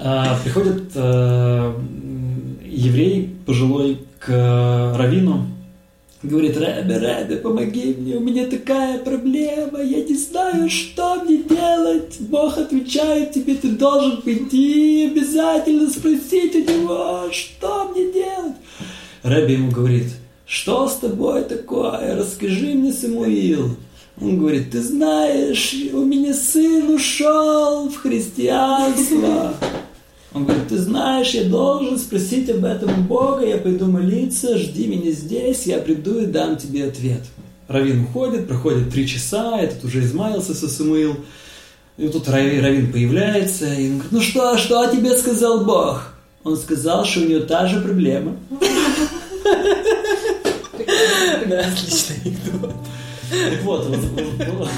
А, приходит э, еврей пожилой к Равину, говорит, Рэбе, Рэбе, помоги мне, у меня такая проблема, я не знаю, что мне делать. Бог отвечает тебе, ты должен пойти обязательно спросить у него, что мне делать. Рэбе ему говорит, что с тобой такое, расскажи мне, Самуил. Он говорит, ты знаешь, у меня сын ушел в христианство. Он говорит, ты знаешь, я должен спросить об этом Бога, я пойду молиться, жди меня здесь, я приду и дам тебе ответ. Равин уходит, проходит три часа, этот уже измаялся со Самуил. И тут Равин появляется, и он говорит, ну что, что тебе сказал Бог? Он сказал, что у него та же проблема. Отличный анекдот. Вот, вот, вот,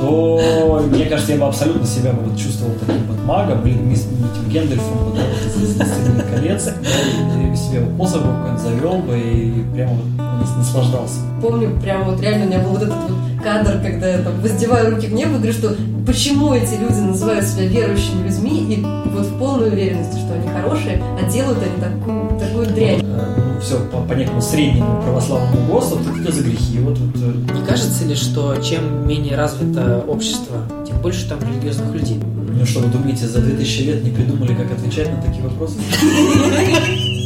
то мне кажется, я бы абсолютно себя бы вот чувствовал таким вот магом, блин, мисс этим Гендальфом вот, вот из «Властелина колец», и себе вот посох какой-нибудь завел бы и прямо вот наслаждался. Помню, прямо вот реально у меня был вот этот вот кадр, когда я там воздеваю руки к небу говорю, что почему эти люди называют себя верующими людьми, и вот в полной уверенности, что они хорошие, а делают они такую, такую дрянь. Все по, по некому среднему православному ГОСТу, вот это за грехи. Вот, вот. э, Не кажется ли, что чем менее развито общество, тем больше там религиозных людей? Ну что, вы думаете, за 2000 лет не придумали, как отвечать на такие вопросы?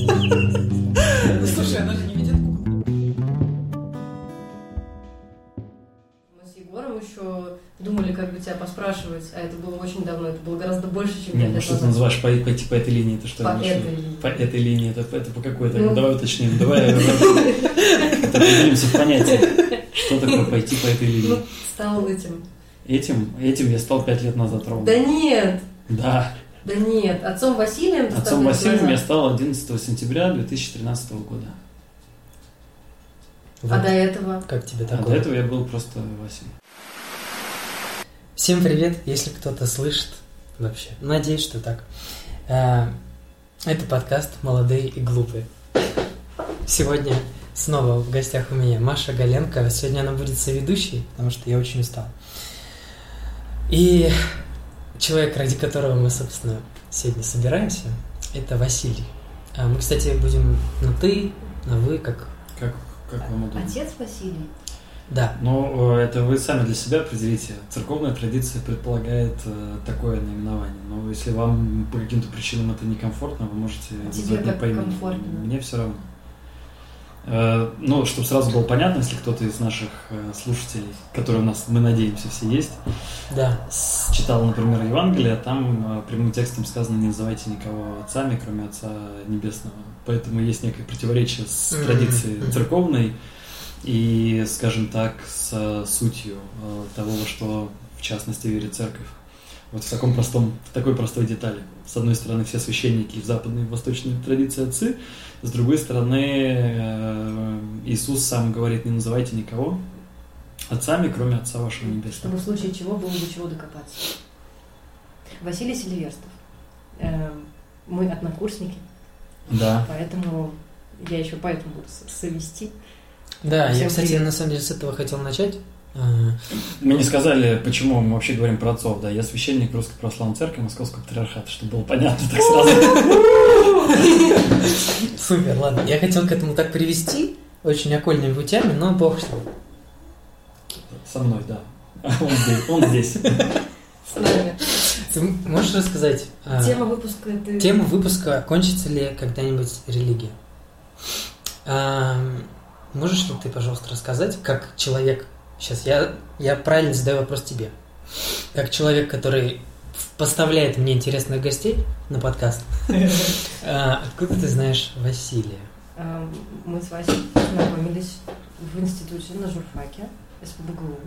как бы тебя поспрашивать, а это было очень давно, это было гораздо больше, чем Не, пять ну что ты называешь по, пойти по этой линии? Это что? По этой линии. По этой линии, это, это по какой? Так, Ну. Давай уточним, давай определимся в понятии. Что такое пойти по этой Ну, линии? стал этим. Этим, этим я стал пять лет назад ровно. Да нет, Да. да нет, отцом Василием ты Отцом Василием я стал 11 сентября 2013 года. А до этого? Как тебе А до такое? этого я был просто Василий. Всем привет, если кто-то слышит вообще. Надеюсь, что так. Э, Это подкаст «Молодые и глупые». Сегодня снова в гостях у меня Маша Галенко. Сегодня она будет соведущей, потому что я очень устал. И человек, ради которого мы, собственно, сегодня собираемся, это Василий. А Мы, кстати, будем на «ты», на «вы», как... Как, как вам удобно? Отец Василий. Да, Ну, э, это вы сами для себя определите. Церковная традиция предполагает э, такое наименование. Но если вам по каким-то причинам это некомфортно, вы можете А назвать по имени. комфортно? Мне все равно. Э, Ну, чтобы сразу было понятно, если кто-то из наших слушателей, которые у нас, мы надеемся, все есть, да. читал, например, Евангелие, там э, прямым текстом сказано «не называйте никого отцами, кроме Отца Небесного». Поэтому есть некое противоречие с традицией церковной и, скажем так, с э, сутью э, того, во что в частности верит церковь. Вот в таком простом, в такой простой детали. С одной стороны, все священники в западной и восточной традиции отцы, с другой стороны, э, Иисус сам говорит, не называйте никого отцами, кроме Отца вашего Небесного. Чтобы в случае чего было до чего докопаться. Василий Селиверстов. Эм, Мы однокурсники, Да. поэтому я еще поэтому буду совести. Да, я, кстати, привет. на самом деле с этого хотел начать. А, Мы не сказали, почему мы вообще говорим про отцов, да. Я священник Русской Православной Церкви Московского Патриархата, чтобы было понятно так сразу. Супер, ладно. Я хотел к этому так привести, очень окольными путями, но бог ним. Со мной, да. Он здесь. Он здесь. С нами. Ты можешь рассказать а, Тема выпуска это... тему выпуска «Кончится ли когда-нибудь религия?» А, Можешь ли ты, пожалуйста, рассказать, как человек... Сейчас я, я правильно задаю вопрос тебе. Как человек, который поставляет мне интересных гостей на подкаст, а, откуда ты знаешь Василия? Эм, Мы с Васей познакомились в институте на журфаке СПБГУ.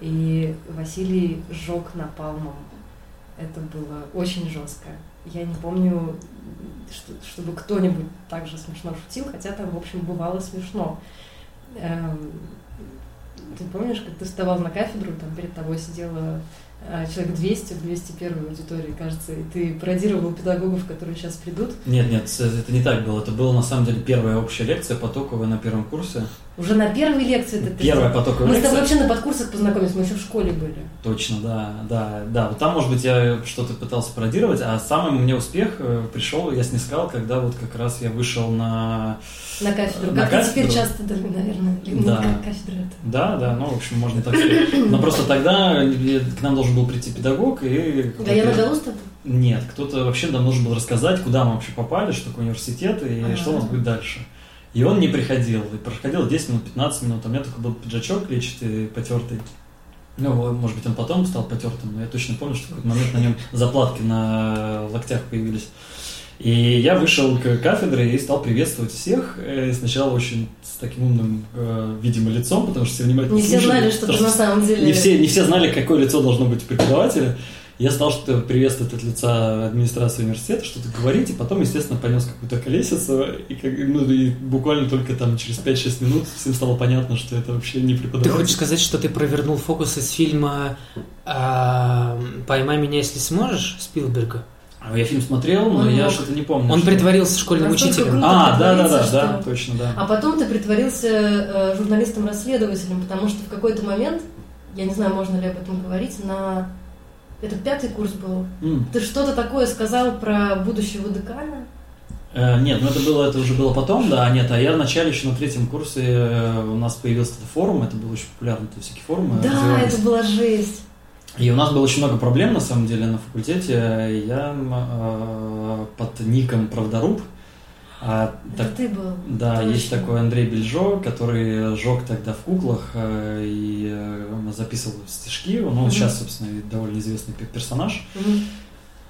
И Василий сжег напалмом. Это было очень жестко. Я не помню, чтобы кто-нибудь так же смешно шутил, хотя там, в общем, бывало смешно. Эм, Ты помнишь, как ты вставал на кафедру, там перед тобой сидело э, человек 200 в 201 аудитории, кажется, и ты пародировал педагогов, которые сейчас придут. Нет, нет, это не так было. Это была на самом деле первая общая лекция потоковая на первом курсе. Уже на первой лекции ты... Первая потоковая Мы с тобой лекция. вообще на подкурсах познакомились, мы еще в школе были. Точно, да, да, да. Вот там, может быть, я что-то пытался пародировать, а самый мне успех э, пришел, я снискал, когда вот как раз я вышел на... На кафедру. На как ты теперь кафедру? часто, наверное. Да. кафедра это. Да, да, ну, в общем, можно так сказать. Но просто тогда к нам должен был прийти педагог и... Да, я тобой? Нет, кто-то вообще нам нужно было рассказать, куда мы вообще попали, что такое университет и Ага. что у нас будет дальше. И он не приходил. И проходило 10 минут, 15 минут, а у меня только был пиджачок клетчатый, потертый. Ну, может быть, он потом стал потертым, но я точно помню, что в какой-то момент на нем заплатки на локтях появились. И я вышел к кафедре и стал приветствовать всех. Э, Сначала очень с таким умным, э, видимо, лицом, потому что все внимательно Не все слушали, знали, что ты на самом деле... не все, не все знали, какое лицо должно быть у преподавателя. Я стал что приветствовать от лица администрации университета, что-то говорить, и потом, естественно, понес какую-то колесицу, и, как- ну, и буквально только там через 5-6 минут всем стало понятно, что это вообще не Ты преподаватель. хочешь сказать, что ты провернул фокус из фильма а, «Поймай меня, если сможешь» Спилберга? А Я фильм смотрел, но Он я мог. что-то не помню. Он что- притворился школьным Настолько учителем. А, да, да, да, притворился, да, что- точно, да. А потом ты притворился э, журналистом-расследователем, потому что в какой-то момент, я не знаю, можно ли об этом говорить, на... Это пятый курс был. М. Ты что-то такое сказал про будущего декана? Э, Нет, ну это было, это уже было потом, да, нет, а я вначале еще на третьем курсе э, у нас появился этот форум, это было очень популярно, то всякие форумы да, это была жесть. И у нас было очень много проблем, на самом деле, на факультете. Я э, под ником Правдоруб. А, так- ты был. да, Точно. есть такой Андрей Бельжо, который жег тогда в куклах э, и э, записывал стишки. Ну, он Мгм. сейчас, собственно, довольно известный пе- персонаж. Мгм.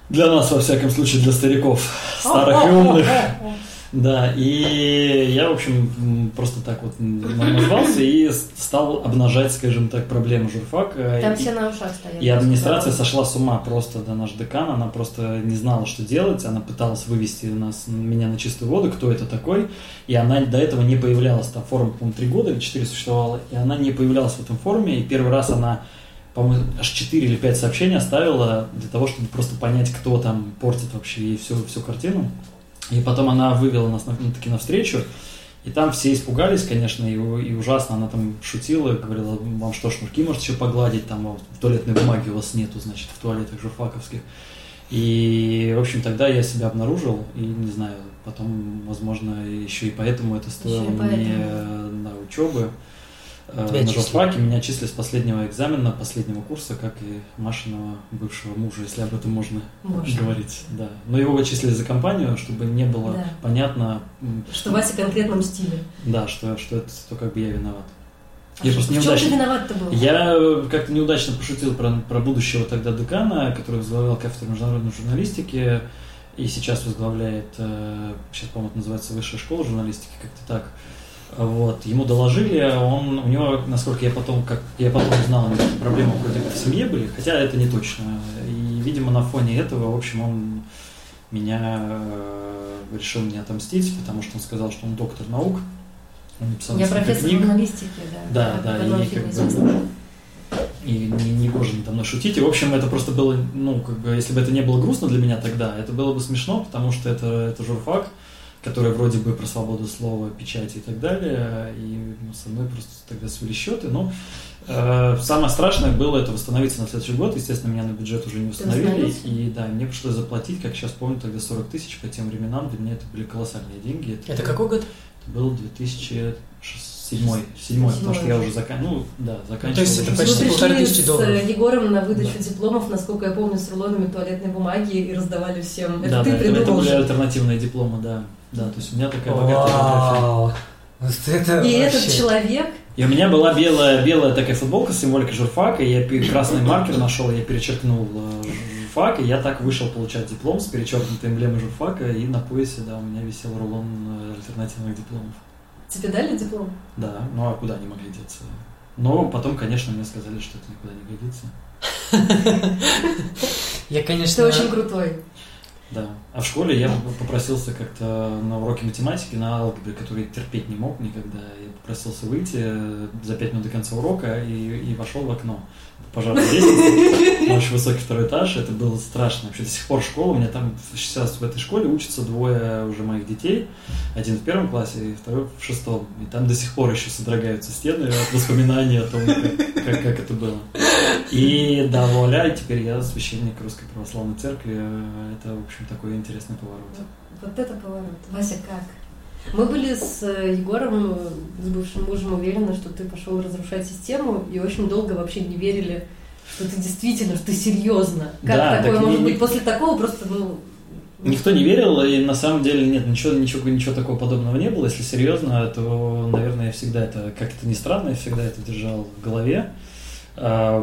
Для нас, во всяком случае, для стариков, старых и умных. Да, и я, в общем, просто так вот назвался и стал обнажать, скажем так, проблемы журфака. Там И- все на ушах стоят. и администрация сошла с ума просто, да, наш декан, она просто не знала, что делать, она пыталась вывести нас, меня на чистую воду, кто это такой, и она до этого не появлялась, там форум, по-моему, три года или четыре существовало, и она не появлялась в этом форуме, и первый раз она, по-моему, аж четыре или пять сообщений оставила для того, чтобы просто понять, кто там портит вообще ей всю, всю картину. И потом она вывела нас на, ну, таки навстречу, и там все испугались, конечно, и, и ужасно. Она там шутила, говорила, вам что, шнурки может еще погладить, там вот, туалетной бумаги у вас нету, значит, в туалетах журфаковских. И, в общем, тогда я себя обнаружил, и, не знаю, потом, возможно, еще и поэтому это стоило мне поэтому. на учебы. Э, Тебя на числили. журфаке меня числили с последнего экзамена, последнего курса, как и Машиного бывшего мужа, если об этом можно Можно. говорить. Да. Но его вычислили за компанию, чтобы не было Да. понятно, Что Вася конкретно мстили. да, что, что это то как бы я виноват. А Я что- просто в чем ты виноват-то был? Я э, как-то неудачно пошутил про, про будущего тогда декана, который возглавлял кафедру международной журналистики и сейчас возглавляет, э, сейчас, по-моему, это называется Высшая школа журналистики, как-то так. Вот, ему доложили, он, у него, насколько я потом, как я потом узнал, проблемы вроде как в семье были, хотя это не точно. И, видимо, на фоне этого, в общем, он меня э, решил мне отомстить, потому что он сказал, что он доктор наук. Он написал Я профессор книг. журналистики, да. Да, да, и как бы-. И не, не гоже надо мной шутить. И, в общем, это просто было, ну, как бы, если бы это не было грустно для меня тогда, это было бы смешно, потому что это, это журфак, который вроде бы про свободу слова, печати и так далее, и ну, со мной просто тогда свели счеты, но э, самое страшное было это восстановиться на следующий год, естественно, меня на бюджет уже не восстановили, и да, мне пришлось заплатить, как сейчас помню, тогда 40 тысяч по тем временам, для меня это были колоссальные деньги. Это какой год? Это был 2007, седьмой, потому что я уже заканчивал, ну, да, заканчивал. То есть это почти полторы тысячи с долларов. э, Егором на выдачу Да. дипломов, насколько я помню, с рулонами туалетной бумаги и раздавали всем. Это да, ты да, это, это придумал были альтернативные дипломы, да. Да, то есть у меня такая богатая. Вау. Это И этот человек, И у меня была белая, белая такая футболка с символикой журфака, и я красный маркер нашел, я перечеркнул э, журфак, и я так вышел получать диплом с перечеркнутой эмблемой журфака, и на поясе, да, у меня висел рулон э, альтернативных дипломов. тебе дали диплом? Да, ну а куда они могли деться? Но потом, конечно, мне сказали, что это никуда не годится. Я, Ты конечно, очень крутой. Да. А в школе я попросился как-то на уроке математики, на алгебре, который терпеть не мог никогда. Я попросился выйти за пять минут до конца урока и, и вошел в окно пожарной лестнице, очень высокий второй этаж, это было страшно. Вообще до сих пор школа, у меня там сейчас в этой школе учатся двое уже моих детей, один в первом классе и второй в шестом. И там до сих пор еще содрогаются стены от воспоминаний о том, как, как, как это было. И да, вуаля, и теперь я священник Русской Православной Церкви. Это, в общем, такой интересный поворот. Вот это поворот. Вася, как? Мы были с э, Егором, с бывшим мужем, уверены, что ты пошел разрушать систему, и очень долго вообще не верили, что ты действительно, что ты серьезно. Как да, такое так может не, быть? После такого просто, ну... Никто не верил, и на самом деле нет, ничего, ничего, ничего такого подобного не было. Если серьезно, то, наверное, я всегда это, как это ни странно, я всегда это держал в голове а,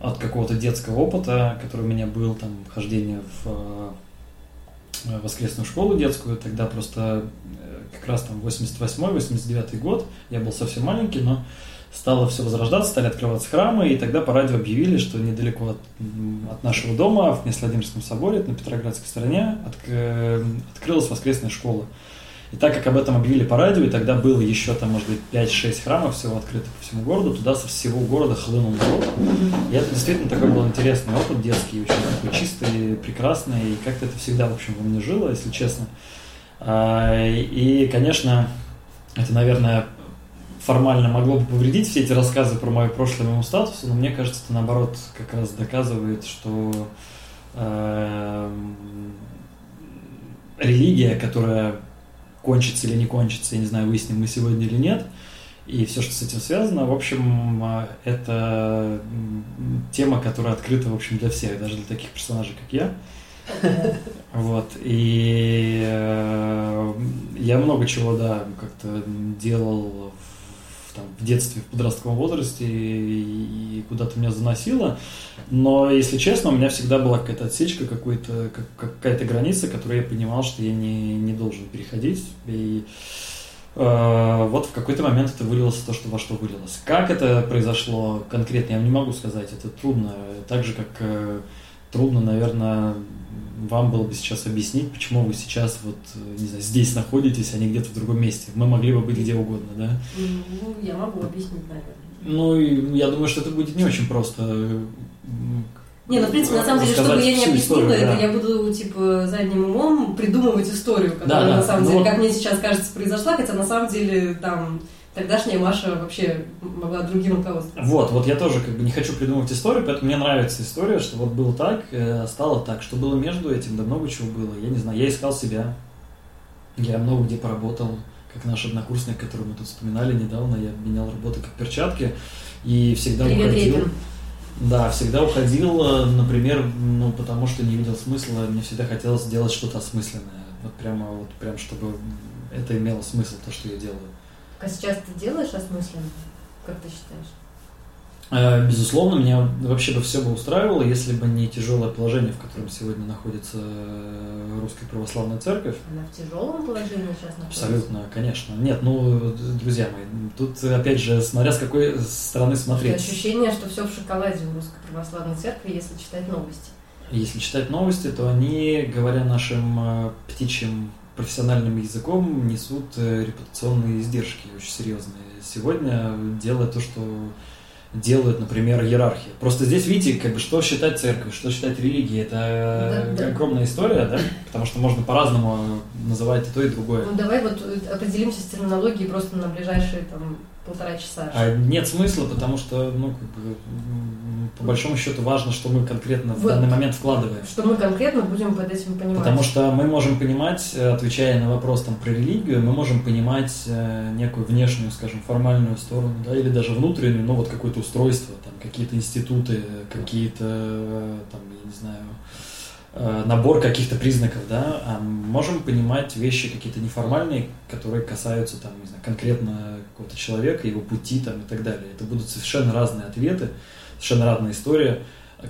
от какого-то детского опыта, который у меня был, там, хождение в Э, воскресную школу детскую, тогда просто э, как раз там 88-89 год, я был совсем маленький, но стало все возрождаться, стали открываться храмы, и тогда по радио объявили, что недалеко от, от нашего дома, в Неслядимирском соборе, на Петроградской стороне, от, э, открылась воскресная школа. И так как об этом объявили по радио, и тогда было еще там, может быть, 5-6 храмов всего открытых по всему городу, туда со всего города хлынул народ. И это действительно такой был интересный опыт детский, очень такой чистый, прекрасный, и как-то это всегда, в общем, во мне жило, если честно. А, и, конечно, это, наверное, формально могло бы повредить все эти рассказы про мое прошлое моему статусу, но мне кажется, это наоборот как раз доказывает, что э, религия, которая кончится или не кончится, я не знаю, выясним мы сегодня или нет, и все, что с этим связано. В общем, а, это тема, которая открыта, в общем, для всех, даже для таких персонажей, как я. Вот. И э, я много чего, да, как-то делал там, в детстве, в подростковом возрасте и, и куда-то меня заносило. Но, если честно, у меня всегда была какая-то отсечка, какой-то, какая-то граница, которую я понимал, что я не, не должен переходить. И э, вот в какой-то момент это вылилось в то, что во что вылилось. Как это произошло конкретно, я не могу сказать, это трудно. Так же, как э, трудно, наверное, вам было бы сейчас объяснить, почему вы сейчас вот, не знаю, здесь находитесь, а не где-то в другом месте. Мы могли бы быть где угодно, да? Ну, я могу объяснить, наверное. Ну, я думаю, что это будет не очень просто. Не, ну, в принципе, на самом деле, чтобы я не объяснила, историю, это да. я буду, типа, задним умом придумывать историю, которая, да, на самом ну, деле, как мне сейчас кажется, произошла, хотя на самом деле, там, Тогдашняя Маша вообще могла другим руководствоваться. Вот, вот я тоже как бы не хочу придумывать историю, поэтому мне нравится история, что вот было так, э, стало так, что было между этим, да много чего было. Я не знаю, я искал себя, я много где поработал, как наш однокурсник, который мы тут вспоминали недавно, я менял работу как перчатки и всегда Привет, уходил. Репин. Да, всегда уходил, э, например, ну, потому что не видел смысла, мне всегда хотелось сделать что-то осмысленное. Вот прямо, вот прям, чтобы это имело смысл, то, что я делаю. А сейчас ты делаешь осмысленно? Как ты считаешь? Э, безусловно, меня вообще бы все бы устраивало, если бы не тяжелое положение, в котором сегодня находится э, Русская Православная Церковь. Она в тяжелом положении сейчас находится? Абсолютно, конечно. Нет, ну, друзья мои, тут, опять же, смотря с какой стороны смотреть. Ощущение, что все в шоколаде у Русской Православной Церкви, если читать новости. Если читать новости, то они, говоря нашим э, птичьим профессиональным языком несут э, репутационные издержки очень серьезные. Сегодня делая то, что делают, например, иерархия. Просто здесь видите, как бы, что считать церковь, что считать религией. Это да, да. огромная история, да? Потому что можно по-разному называть и то, и другое. Ну давай вот определимся с терминологией просто на ближайшие там полтора часа. А нет смысла, потому что, ну, как бы, по большому счету важно, что мы конкретно вот, в данный момент вкладываем. Что мы конкретно будем под этим понимать. Потому что мы можем понимать, э, отвечая на вопрос там, про религию, мы можем понимать э, некую внешнюю, скажем, формальную сторону, да, или даже внутреннюю, ну вот какое-то устройство, там, какие-то институты, какие-то, э, там, я не знаю, набор каких-то признаков, да, а можем понимать вещи какие-то неформальные, которые касаются там, не знаю, конкретно какого-то человека, его пути там и так далее. Это будут совершенно разные ответы, совершенно разная история.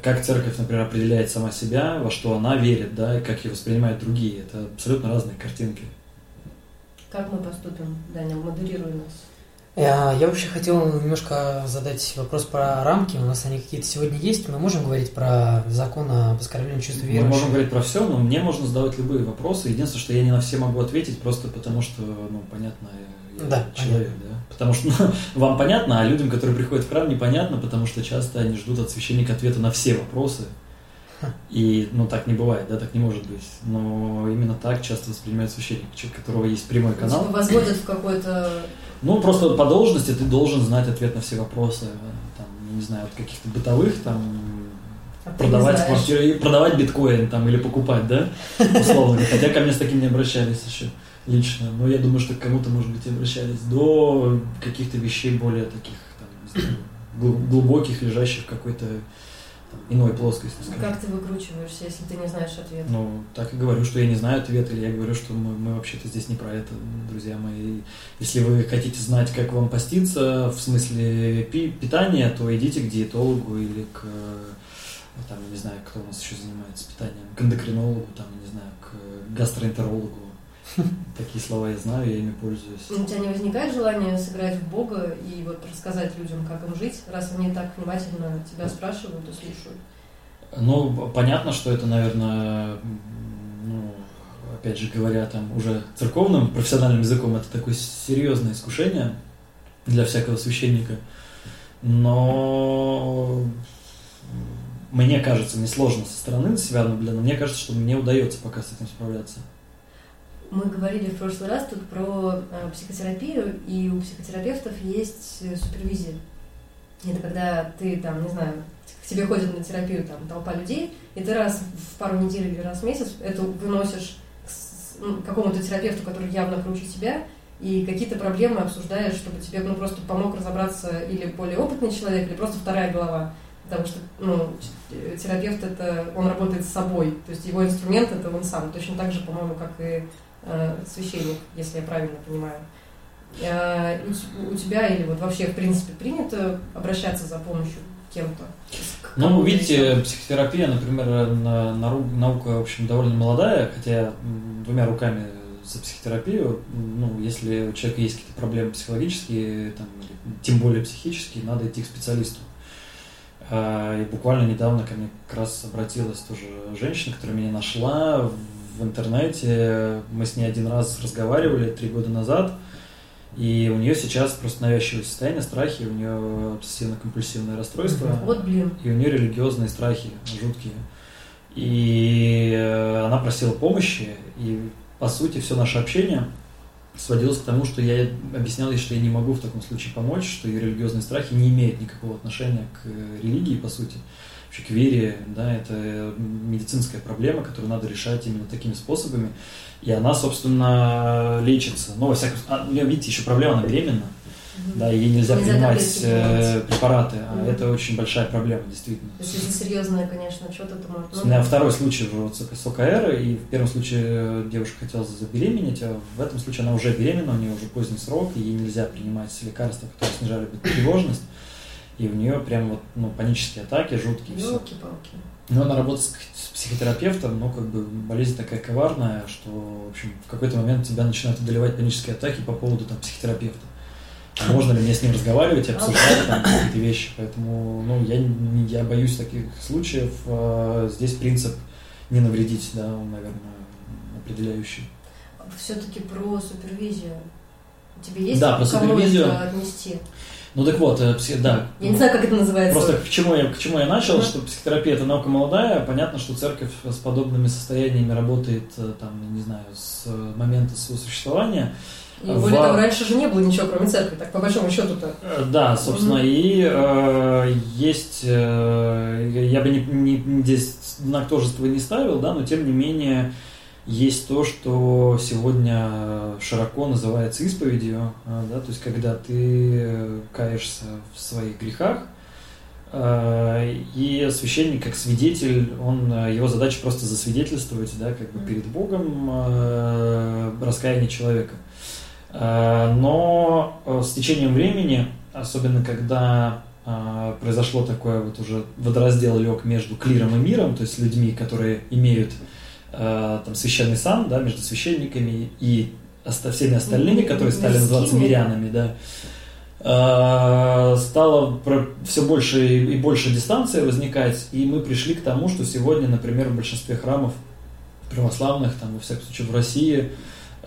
Как церковь, например, определяет сама себя, во что она верит, да, и как ее воспринимают другие. Это абсолютно разные картинки. Как мы поступим, Даня, модерируй нас? Я, я вообще хотел немножко задать вопрос про рамки. У нас они какие-то сегодня есть. Мы можем говорить про закон об оскорблении чувства Мы верующих? можем говорить про все, но мне можно задавать любые вопросы. Единственное, что я не на все могу ответить, просто потому что, ну, понятно, я Да, человек, да. Потому что ну, вам понятно, а людям, которые приходят в храм, непонятно, потому что часто они ждут от священника ответа на все вопросы. И, ну, так не бывает, да, так не может быть. Но именно так часто воспринимает священник, у которого есть прямой канал. Типа возводят в какой-то... Ну, просто по должности ты должен знать ответ на все вопросы. Там, не знаю, от каких-то бытовых, там, а продавать и продавать биткоин там или покупать, да, условно. Хотя ко мне с таким не обращались еще лично. Но я думаю, что к кому-то, может быть, и обращались до каких-то вещей более таких, там, глубоких, лежащих в какой-то иной плоскости, скажем. Как ты выкручиваешься, если ты не знаешь ответ? Ну, так и говорю, что я не знаю ответ, или я говорю, что мы, мы вообще-то здесь не про это, друзья мои. Если вы хотите знать, как вам поститься, в смысле пи- питания, то идите к диетологу или к, там, я не знаю, кто у нас еще занимается питанием, к эндокринологу, там, я не знаю, к гастроэнтерологу. Такие слова я знаю, я ими пользуюсь. У тебя не возникает желания сыграть в Бога и вот рассказать людям, как им жить, раз они так внимательно тебя спрашивают и слушают? Ну, понятно, что это, наверное, ну, опять же говоря, там уже церковным профессиональным языком, это такое серьезное искушение для всякого священника. Но мне кажется, мне сложно со стороны на себя наблюдать, но мне кажется, что мне удается пока с этим справляться. Мы говорили в прошлый раз тут про э, психотерапию, и у психотерапевтов есть э, супервизия. Это когда ты там, не знаю, к тебе ходит на терапию там толпа людей, и ты раз в пару недель или раз в месяц это выносишь к ну, какому-то терапевту, который явно круче тебя, и какие-то проблемы обсуждаешь, чтобы тебе ну, просто помог разобраться или более опытный человек, или просто вторая голова. Потому что ну, терапевт это он работает с собой, то есть его инструмент это он сам. Точно так же, по-моему, как и священник, если я правильно понимаю. Э, у тебя или вот вообще в принципе принято обращаться за помощью кем-то? Ну, видите, еще? психотерапия, например, на- наука, в общем, довольно молодая, хотя двумя руками за психотерапию, ну, если у человека есть какие-то проблемы психологические, там, или тем более психические, надо идти к специалисту. А, И буквально недавно ко мне как раз обратилась тоже женщина, которая меня нашла в интернете. Мы с ней один раз разговаривали три года назад. И у нее сейчас просто навязчивое состояние, страхи, у нее обсессивно-компульсивное расстройство. Вот блин. И у нее религиозные страхи жуткие. И э, она просила помощи, и по сути все наше общение сводилось к тому, что я объяснял ей, что я не могу в таком случае помочь, что ее религиозные страхи не имеют никакого отношения к э, религии, по сути, вере, да, это медицинская проблема, которую надо решать именно такими способами, и она, собственно, лечится. Но, во всяком случае, а, у нее, видите, еще проблема, она беременна, Мгм. да, ей нельзя, Нельзя принимать э, препараты, а Мгм. это очень большая проблема, действительно. То есть, если серьезное, конечно, что-то то может... У меня второй случай вот с ОКР, и в первом случае э, девушка хотела забеременеть, а в этом случае она уже беременна, у нее уже поздний срок, и ей нельзя принимать лекарства, которые снижали бы тревожность. И у нее прям вот ну, панические атаки жуткие. все. Елки-палки. Но она работает с психотерапевтом, но как бы болезнь такая коварная, что в общем в какой-то момент тебя начинают одолевать панические атаки по поводу там психотерапевта. А можно ли мне с ним разговаривать обсуждать там какие-то вещи? Поэтому ну, я, я боюсь таких случаев. А, Здесь принцип не навредить, да, он, наверное, определяющий. Все-таки про супервизию. Тебе есть Да, про супервизию. отнести? Ну так вот, э, пси- да. Я не знаю, как это называется. Просто к чему я, к чему я начал, Ага. что психотерапия это наука молодая. Понятно, что церковь с подобными состояниями работает э, там, не знаю, с э, момента своего существования. И более того, раньше же не было ничего, кроме церкви, так по большому счету-то. Да, собственно, Мгм. и э, есть, э, я бы не, не- здесь знак тожества не ставил, да, но тем не менее есть то, что сегодня широко называется исповедью, э, да, то есть когда ты э, каешься в своих грехах, э, и священник как свидетель, он, э, его задача просто засвидетельствовать, да, как бы перед Богом э, раскаяние человека. Но э, с течением времени, особенно когда произошло такое вот уже водораздел лег между клиром и миром, то есть людьми, которые имеют э, там священный сан, да, между священниками и оста- всеми остальными, которые стали называться мирянами, да. э, стало все больше и больше дистанция возникать, и мы пришли к тому, что сегодня, например, в большинстве храмов православных, там, во всяком случае, в России,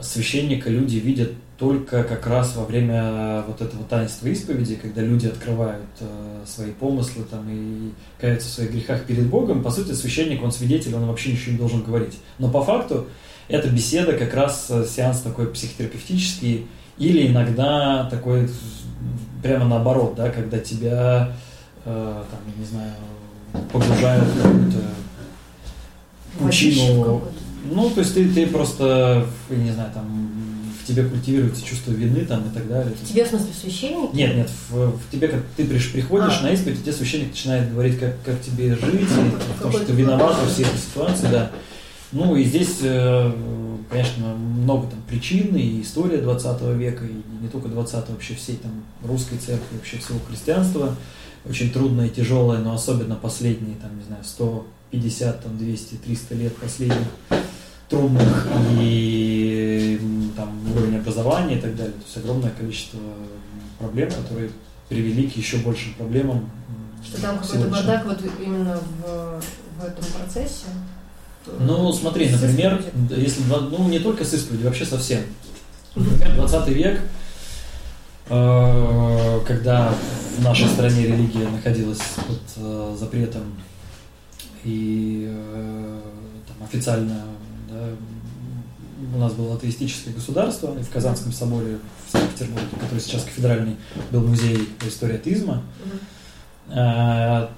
священника люди видят только как раз во время вот этого таинства исповеди, когда люди открывают э, свои помыслы там, и каются в своих грехах перед Богом, по сути, священник, он свидетель, он вообще ничего не должен говорить. Но по факту эта беседа как раз э, сеанс такой психотерапевтический, или иногда такой прямо наоборот, да, когда тебя, э, там, я не знаю, погружают в какую-то пучину. Ну, то есть ты, ты просто, я не знаю, там в тебе культивируется чувство вины там и так далее. В тебе, в смысле, священник? Нет, нет, в, в тебе, как ты приходишь а. на исповедь, тебе священник начинает говорить, как, как тебе жить, и в том, что ты виноват во всей этой ситуации, да. Ну и здесь, э, конечно, много там причин, и история 20 века, и не только 20 вообще всей там русской церкви, вообще всего христианства, очень трудная и тяжелая, но особенно последние, там, не знаю, 150, там, 200, 300 лет последних трудных и там, уровень образования и так далее. То есть огромное количество проблем, которые привели к еще большим проблемам. Что там какой-то бардак вот именно в, в этом процессе? Ну, смотри, например, если ну, не только с исповедью, вообще совсем. Например, 20 век, э, когда в нашей стране религия находилась под э, запретом и э, там, официально да, у нас было атеистическое государство, и в Казанском соборе в Санкт-Петербурге, который сейчас кафедральный, был музей истории атеизма. Mm-hmm.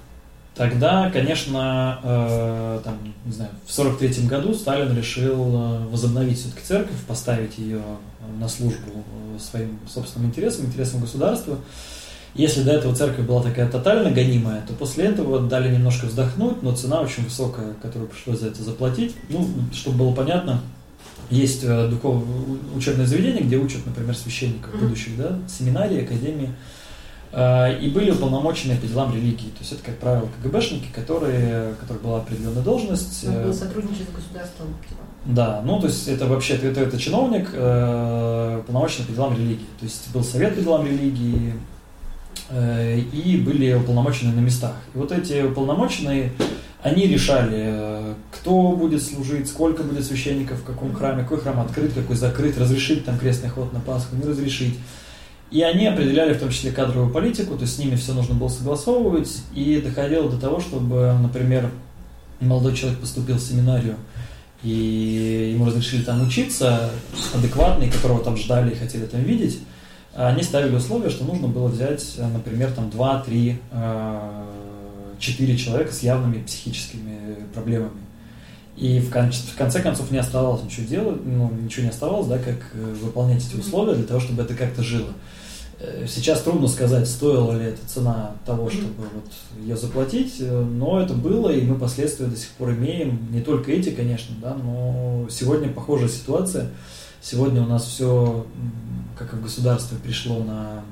Тогда, конечно, э, там, не знаю, в 43 году Сталин решил э, возобновить все-таки церковь, поставить ее на службу своим собственным интересам, интересам государства. Если до этого церковь была такая тотально гонимая, то после этого дали немножко вздохнуть, но цена очень высокая, которую пришлось за это заплатить. Ну, чтобы было понятно, есть э, духовное учебное заведение, где учат, например, священников будущих, да, семинарии, академии. Э, и были уполномоченные по делам религии. То есть это, как правило, КГБшники, которые, которых была определенная должность. Он был сотрудничать с государством. Типа. Да, ну то есть это вообще это, это чиновник, э, уполномоченный по делам религии. То есть был совет по делам религии, э, и были уполномоченные на местах. И вот эти уполномоченные, они решали, кто будет служить, сколько будет священников в каком храме, какой храм открыт, какой закрыт, разрешить там крестный ход на Пасху, не разрешить. И они определяли в том числе кадровую политику, то есть с ними все нужно было согласовывать, и доходило до того, чтобы, например, молодой человек поступил в семинарию, и ему разрешили там учиться, адекватный, которого там ждали и хотели там видеть, они ставили условие, что нужно было взять, например, там 2, 3, 4 человека с явными психическими проблемами. И в, кон- в конце концов не оставалось ничего делать, ну, ничего не оставалось, да, как э, выполнять эти условия для того, чтобы это как-то жило. Э, сейчас трудно сказать, стоила ли эта цена того, чтобы вот ее заплатить, э, но это было, и мы последствия до сих пор имеем. Не только эти, конечно, да, но сегодня похожая ситуация. Сегодня у нас все, как и в государстве, пришло на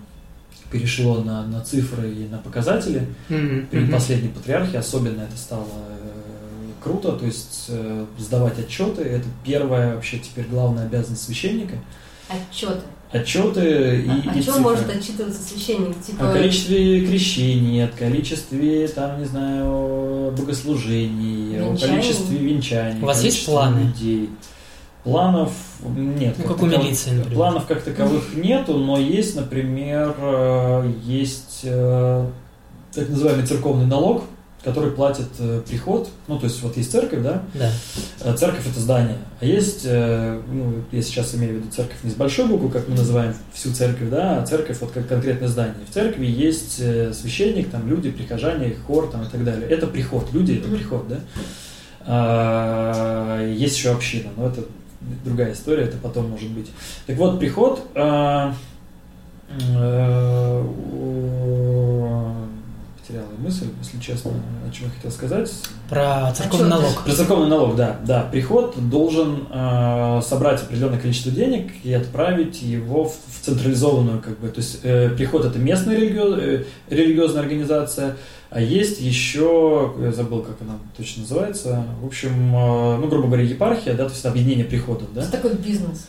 перешло на, на цифры и на показатели. Mm-hmm. При последней патриархии особенно это стало э, круто, то есть э, сдавать отчеты, это первая вообще теперь главная обязанность священника. Отчеты отчеты и, а, и о чем цифры. может отчитываться священник? Типа... О количестве крещений, о количестве, там, не знаю, богослужений, венчаний. о количестве венчаний. У вас есть планы? Людей. Планов нет. Ну, как, как у милиции, например. Планов как таковых нету, но есть, например, э, есть э, так называемый церковный налог, который платит э, приход, ну, то есть вот есть церковь, да? Да. Церковь – это здание. А есть, ну, я сейчас имею в виду церковь не с большой буквы, как мы называем всю церковь, да, а церковь вот как конкретное здание. В церкви есть священник, там люди, прихожане, хор там и так далее. Это приход, люди – это приход, да? А, есть еще община, но это другая история, это потом может быть. Так вот, приход а, э, потерял мысль, если честно, о чем я хотел сказать. Про церковный налог. Про церковный налог, да. Да, приход должен э, собрать определенное количество денег и отправить его в, в централизованную, как бы, то есть э, приход это местная религиоз, э, религиозная организация, а есть еще, я забыл, как она точно называется, в общем, э, ну, грубо говоря, епархия, да, то есть объединение приходов, да. Это такой бизнес.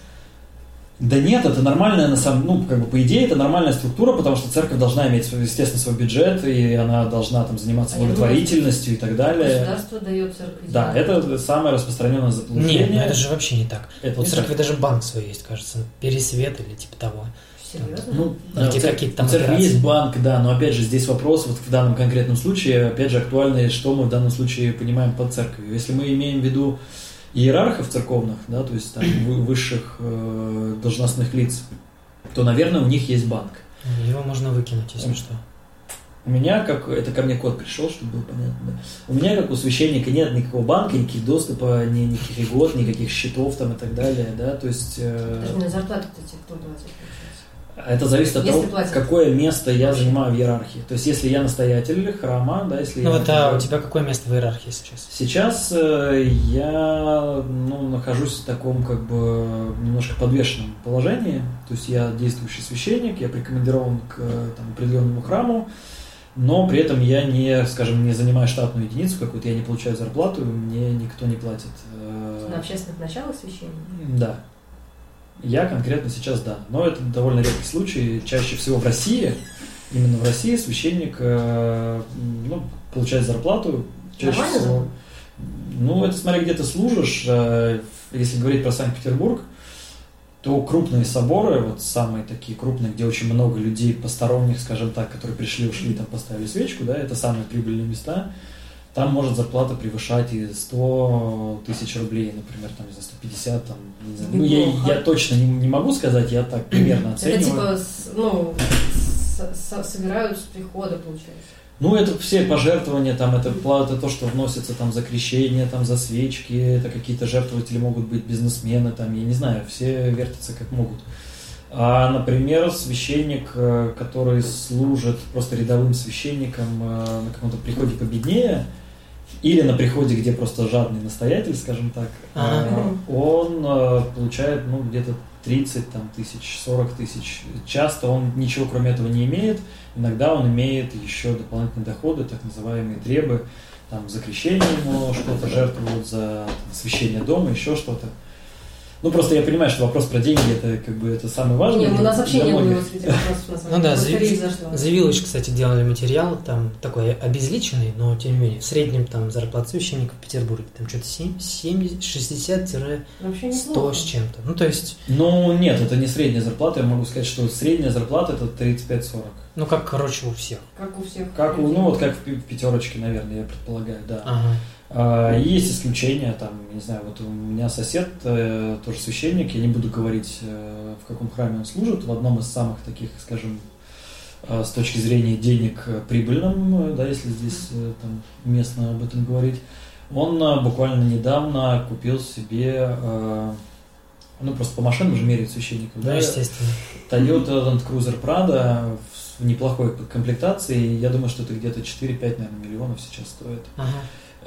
Да нет, это нормальная, на самом, ну, как бы, по идее, это нормальная структура, потому что церковь должна иметь, свой, естественно, свой бюджет, и она должна там заниматься А благотворительностью и так далее. Государство дает церкви. Да, это самое распространенное заблуждение. Нет, ну это же вообще не так. Это в церкви так. даже банк свой есть, кажется, Пересвет или типа того. Серьезно? Ну, Ну, да, где какие-то там церкви есть банк, да, но опять же здесь вопрос вот в данном конкретном случае, опять же актуальный, что мы в данном случае понимаем под церковью. Если мы имеем в виду иерархов церковных, да, то есть там вы- высших э, должностных лиц, то, наверное, у них есть банк. Его можно выкинуть, если что. У меня, как это ко мне код пришел, чтобы было понятно, да. У меня, как у священника, нет никакого банка, никаких доступа, ни, никаких льгот, никаких счетов там и так далее, да, то есть э, Подожди, на зарплату, кстати, кто платит, получается? Это зависит от Если того, платят. какое место я занимаю в иерархии. То есть, если я настоятель храма, да, если Ну я... вот, а у тебя какое место в иерархии сейчас? Сейчас э, я ну, нахожусь в таком как бы немножко подвешенном положении. То есть я действующий священник, я прикомандирован к э, там, определенному храму, но при этом я не, скажем, не занимаю штатную единицу какую-то, я не получаю зарплату, мне никто не платит. э, На общественных началах священник? Да. Я конкретно сейчас да. Но это довольно редкий случай. Чаще всего в России, именно в России священник э, ну, получает зарплату. Чаще Нормально всего. Ну, это смотря где ты служишь. Э, Если говорить про Санкт-Петербург, то крупные соборы, вот самые такие крупные, где очень много людей посторонних, скажем так, которые пришли, ушли, там поставили свечку, да, это самые прибыльные места. Там может зарплата превышать и 100 тысяч рублей, например, там, не знаю, 150, там, не знаю. Ну, я, я точно не, не могу сказать, я так примерно Это оцениваю. типа, с- ну, с- с- собирают с прихода, получается. Ну, это все пожертвования, там, это плата, то, что вносится там за крещение, там, за свечки, это какие-то жертвователи могут быть бизнесмены, там, я не знаю, все вертятся как могут. А, например, священник, э, который служит просто рядовым священником э, на каком-то приходе победнее, или на приходе, где просто жадный настоятель, скажем так, Ага. э, он э, получает, ну, где-то 30 там, тысяч, 40 тысяч. Часто он ничего кроме этого не имеет, Иногда он имеет еще дополнительные доходы, так называемые требы, там, за крещение ему что-то жертвуют, за там, освящение дома, еще что-то. Ну, просто я понимаю, что вопрос про деньги, это как бы это самый важный. Не, у нас вообще не было этих вопросов, Ну да, за, Village, кстати, делали материал, там такой обезличенный, но тем не менее, в среднем там зарплата священника в Петербурге, там что-то 7, 70, 60-100 Вообще неплохо. с чем-то. Ну, то есть, Ну, нет, это не средняя зарплата, я могу сказать, что средняя зарплата это 35-40. ну, как, короче, у всех. Как у всех. Как, у- ну, вот как в пятерочке, наверное, я предполагаю, да. Ага. А, Есть исключения, там, не знаю, вот у меня сосед, э, тоже священник, я не буду говорить, э, в каком храме он служит, в одном из самых таких, скажем, э, с точки зрения денег прибыльном, э, да, если здесь там уместно об этом говорить, он буквально недавно купил себе, ну, просто по машинам же меряют священников, Ну, да, естественно. Toyota Land Cruiser Prado в неплохой комплектации, я думаю, что это где-то 4-5, наверное, миллионов сейчас стоит. Ага.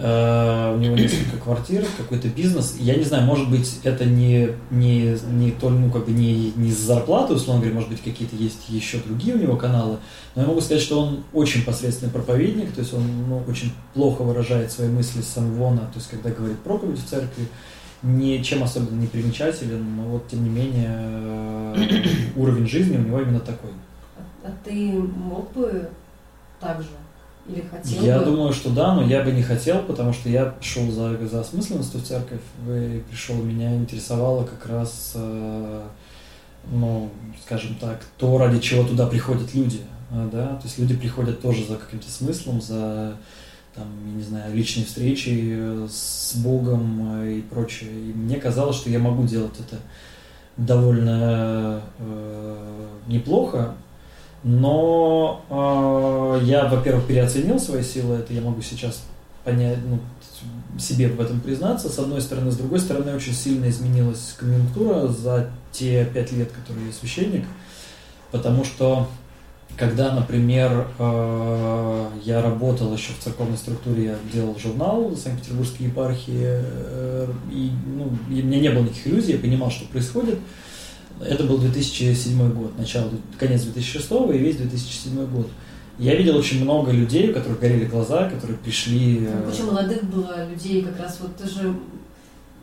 Э, У него несколько квартир, какой-то бизнес. Я не знаю, может быть, это не, не, не, то, ну, как бы не, не за зарплату, условно говоря, может быть, какие-то есть еще другие у него каналы. Но я могу сказать, что он очень посредственный проповедник, то есть он ну, очень плохо выражает свои мысли с самого, то есть когда говорит проповедь в церкви, ничем особенно не примечателен, но вот тем не менее э, уровень жизни у него именно такой. А, а ты мог бы так же? Или хотел Я бы? думаю, что да, но я бы не хотел, потому что я пришел за, за осмысленностью в церковь, и пришел, меня интересовало как раз, э, ну, скажем так, то, ради чего туда приходят люди, э, да, то есть люди приходят тоже за каким-то смыслом, за, там, я не знаю, личной встречей э, с Богом и прочее, и мне казалось, что я могу делать это довольно э, неплохо, но э, я, во-первых, переоценил свои силы, это я могу сейчас понять, ну, себе в этом признаться, с одной стороны. С другой стороны, очень сильно изменилась конъюнктура за те пять лет, которые я священник, потому что когда, например, э, я работал еще в церковной структуре, я делал журнал Санкт-Петербургской епархии, э, и, ну, и у меня не было никаких иллюзий, я понимал, что происходит. Это был 2007 год, начало, конец 2006 и весь 2007 год. Я видел очень много людей, у которых горели глаза, которые пришли... э, Ну, Куча молодых было людей, как раз вот ты же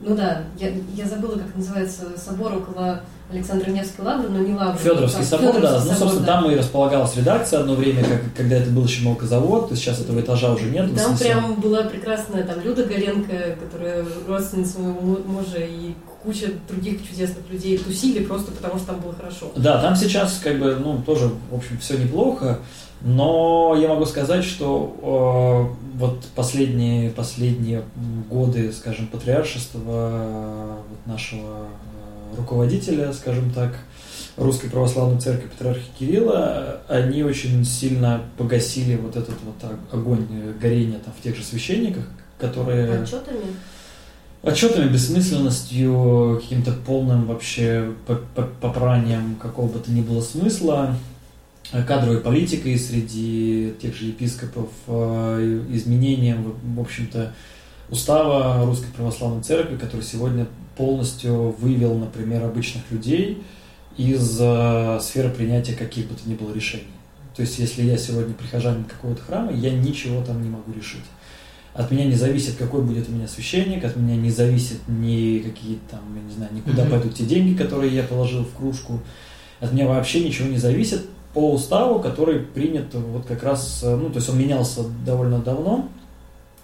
Ну да, я, я забыла, как называется собор около Александра Невской лавры, но не лавры. Федоровский там, собор, да. Фёдоровский Ну, собственно, собор, да. там и располагалась редакция одно время, как, когда это был еще молокозавод, то есть сейчас этого этажа уже нет. Там прям была прекрасная там Люда Галенко, которая родственница моего му- мужа, и куча других чудесных людей тусили просто потому, что там было хорошо. Да, там сейчас как бы, ну, тоже, в общем, все неплохо, но я могу сказать, что э, вот последние, последние годы, скажем, патриаршества э, вот нашего э, руководителя, скажем так, Русской Православной Церкви Патриарха Кирилла, они очень сильно погасили вот этот вот огонь э, горения там в тех же священниках, которые Отчетами? Отчетами, бессмысленностью, каким-то полным вообще по- по- попранием какого бы то ни было смысла, э, кадровой политикой среди тех же епископов, э, изменением, в общем-то, устава Русской Православной Церкви, который сегодня полностью вывел, например, обычных людей из э, сферы принятия каких бы то ни было решений. То есть, если я сегодня прихожанин какого-то храма, я ничего там не могу решить. От меня не зависит, какой будет у меня священник, от меня не зависит ни какие там, я не знаю, никуда Мгм. пойдут те деньги, которые я положил в кружку. От меня вообще ничего не зависит по уставу, который принят вот как раз, э, ну, то есть он менялся довольно давно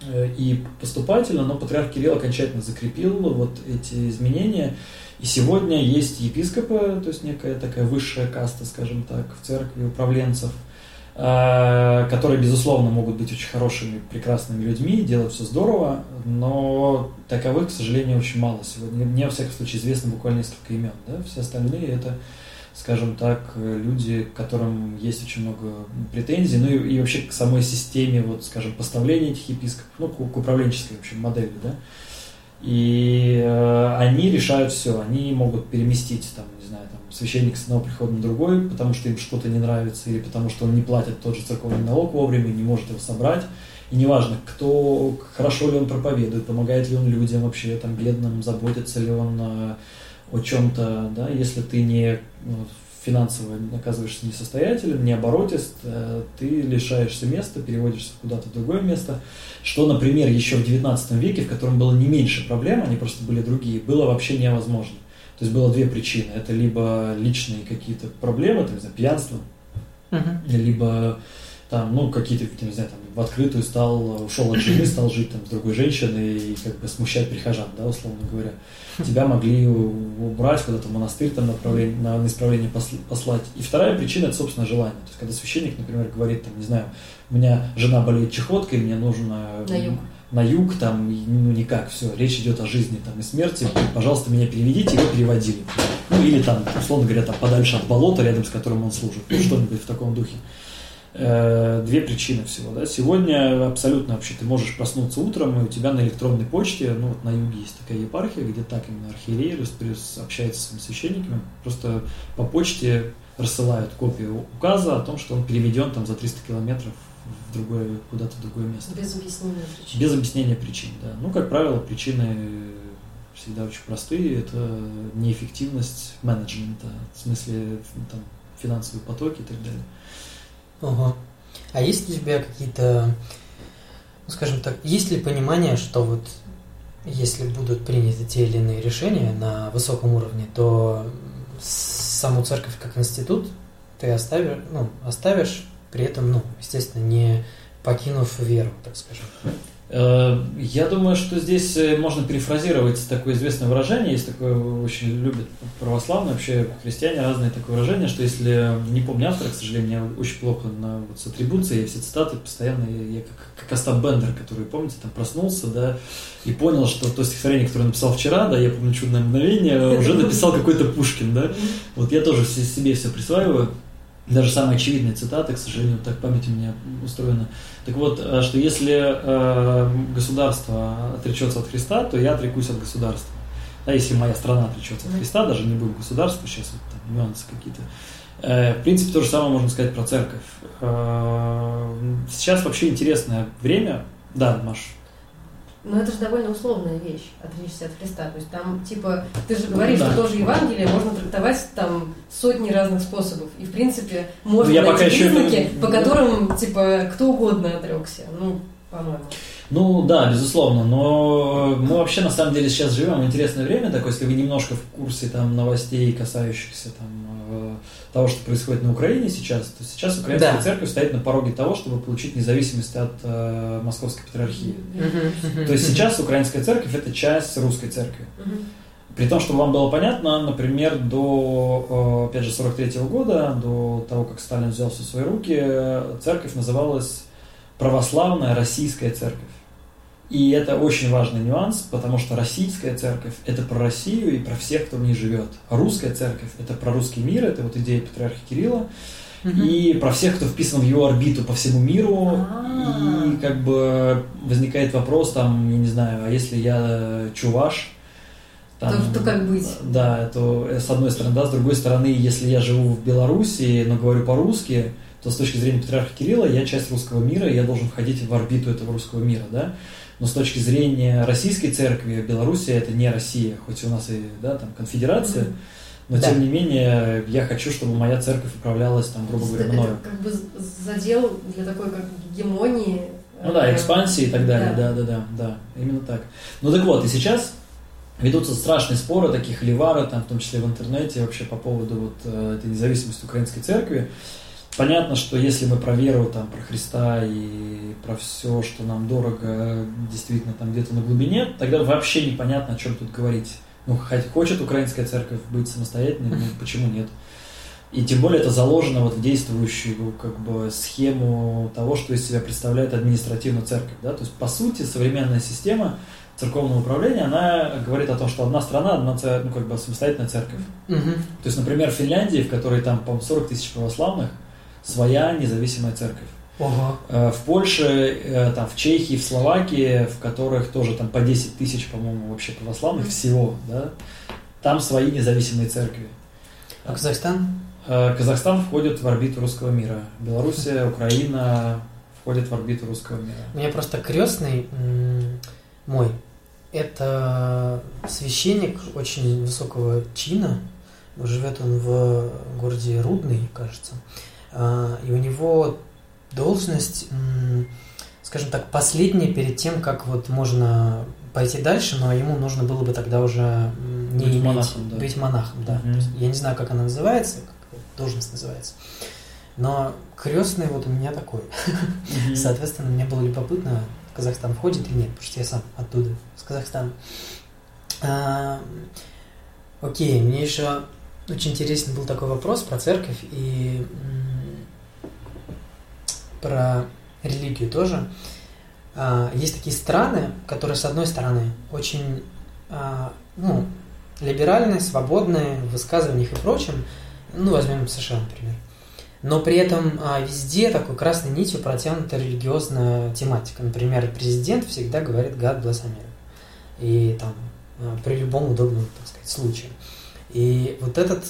э, и поступательно, но патриарх Кирилл окончательно закрепил вот эти изменения. И сегодня есть епископы, то есть некая такая высшая каста, скажем так, в церкви управленцев, которые, безусловно, могут быть очень хорошими, прекрасными людьми, делать все здорово, но таковых, к сожалению, очень мало сегодня. Мне, во всяком случае, известно буквально несколько имен. Да? Все остальные это, скажем так, э, люди, к которым есть очень много претензий, ну и, и вообще к самой системе, вот, скажем, поставления этих епископов, ну, к, к управленческой, в общем, модели, да. И э, они решают все, они могут переместить, там, священник с одного прихода на другой, потому что им что-то не нравится, или потому что он не платит тот же церковный налог вовремя не может его собрать. И неважно, кто, хорошо ли он проповедует, помогает ли он людям вообще, там, бедным, заботится ли он э, о чем-то, да, если ты не ну, финансово оказываешься несостоятельным, не оборотист, э, ты лишаешься места, переводишься куда-то в другое место, что, например, еще в 19 веке, в котором было не меньше проблем, они просто были другие, было вообще невозможно. То есть было две причины. Это либо личные какие-то проблемы, там, не знаю, пьянство, Мгм. либо там, ну, какие-то, не знаю, там, в открытую стал, ушел от жены, стал жить там с другой женщиной и как бы смущать прихожан, да, условно говоря. Тебя могли убрать куда-то в монастырь там направление, на, на исправление посл- послать. И вторая причина это, собственно, желание. То есть, когда священник, например, говорит, там, не знаю, у меня жена болеет чехоткой, мне нужно На юг. На юг, там, ну, никак, все, речь идет о жизни там, и смерти, пожалуйста, меня переведите, его переводили. Ну, или там, условно говоря, там, подальше от болота, рядом с которым он служит, ну, что-нибудь в таком духе. Э, Две причины всего, да. Сегодня абсолютно вообще ты можешь проснуться утром, и у тебя на электронной почте, ну, вот на юге есть такая епархия, где так именно архиерей общается с священниками, просто по почте рассылают копию указа о том, что он переведен там за 300 километров в другое, куда-то в другое место. Без объяснения причин. Без объяснения причин, да. Ну, как правило, причины всегда очень простые. Это неэффективность менеджмента, в смысле ну, там, финансовые потоки и так далее. Ого. А есть ли у тебя какие-то, ну, скажем так, есть ли понимание, что вот если будут приняты те или иные решения на высоком уровне, то саму церковь как институт ты оставишь, ну, оставишь, при этом, ну, естественно, не покинув веру, так скажем. Э, Я думаю, что здесь э, можно перефразировать такое известное выражение, есть такое, очень любят православные, вообще христиане разные такое выражение, что если, не помню автора, к сожалению, мне очень плохо на, вот, с атрибуцией, все цитаты постоянно, я, я как, как Остап Бендер, который, помните, там проснулся, да, и понял, что то стихотворение, которое написал вчера, да, я помню «Чудное мгновение», уже написал какой-то Пушкин, да, вот я тоже се- себе все присваиваю, даже самые очевидные цитаты, к сожалению, так память у меня устроена. Так вот, э, что если э, государство отречется от Христа, то я отрекусь от государства. Да, если моя страна отречется от. Христа, даже не будет государства, сейчас вот там нюансы какие-то. Э, в принципе, то же самое можно сказать про церковь. Э, сейчас вообще интересное время. Да, Маш, Но это же довольно условная вещь, отречься от Христа. То есть там, типа, ты же говоришь, Да. что тоже Евангелие можно трактовать там сотни разных способов. И, в принципе, можно Ну, найти еще признаки, это- по которым, типа, кто угодно отрекся. Ну, по-моему. Ну да, безусловно, но мы вообще на самом деле сейчас живем в интересное время, такое, если вы немножко в курсе там новостей, касающихся там э, того, что происходит на Украине сейчас, то сейчас украинская Да. церковь стоит на пороге того, чтобы получить независимость от э, московской патриархии. То есть сейчас украинская церковь это часть русской церкви. При том, чтобы вам было понятно, например, до, э, опять же, 43 года, до того, как Сталин взял все в свои руки, церковь называлась Православная Российская Церковь. И это очень важный нюанс, потому что российская церковь – это про Россию и про всех, кто в ней живет. А русская церковь – это про русский мир, это вот идея патриарха Кирилла, и про всех, кто вписан в его орбиту по всему миру. А. И как бы возникает вопрос, там, я не знаю, а если я чуваш, То- то как быть? Да, то с одной стороны, да, с другой стороны, если я живу в Беларуси, но говорю по-русски, то с точки зрения патриарха Кирилла я часть русского мира, и я должен входить в орбиту этого русского мира, да. Но с точки зрения российской церкви, Белоруссия это не Россия, хоть у нас и да, там конфедерация, Мгм. но Да. тем не менее я хочу, чтобы моя церковь управлялась там, грубо говоря, Это мною. как бы задел для такой как гегемонии. Ну да, э, экспансии и так далее, да. да, да, да, да, именно так. Ну так вот, и сейчас ведутся страшные споры, такие холивары, там, в том числе в интернете, вообще по поводу вот э, этой независимости украинской церкви. Понятно, что если мы про веру, там, про Христа и про все, что нам дорого, действительно там где-то на глубине, тогда вообще непонятно, о чем тут говорить. Ну, хоть хочет украинская церковь быть самостоятельной, ну, почему нет? И тем более это заложено вот в действующую как бы схему того, что из себя представляет административная церковь. Да? То есть, по сути, современная система церковного управления, она говорит о том, что одна страна, одна цер- ну, как бы самостоятельная церковь. Мгм. То есть, например, в Финляндии, в которой там, по-моему, 40 тысяч православных, своя независимая церковь. Ого. Э, В Польше, э, там, в Чехии, в Словакии, в которых тоже там по 10 тысяч, по-моему, вообще православных всего, да, там свои независимые церкви. А Казахстан? Э, Казахстан входит в орбиту русского мира. Белоруссия, Украина входят в орбиту русского мира. У меня просто крестный мой. Это священник очень высокого чина. Живет он в городе Рудный, кажется. А, И у него должность, скажем так, последняя перед тем, как вот можно пойти дальше, но ему нужно было бы тогда уже не Быть иметь- монахом, да. быть монахом, да. То есть Я не знаю, как она называется, как должность называется. Но крестный вот у меня такой. Соответственно, мне было любопытно, в Казахстан входит или нет, потому что я сам оттуда, с Казахстана. А, окей, мне еще очень интересен был такой вопрос про церковь и про религию тоже. А, есть такие страны, которые, с одной стороны, очень а, ну, либеральные, свободные в высказываниях и прочем. Ну, возьмем США, например. Но при этом а, везде такой красной нитью протянута религиозная тематика. Например, президент всегда говорит «God bless America». И там при любом удобном, так сказать, случае. И вот этот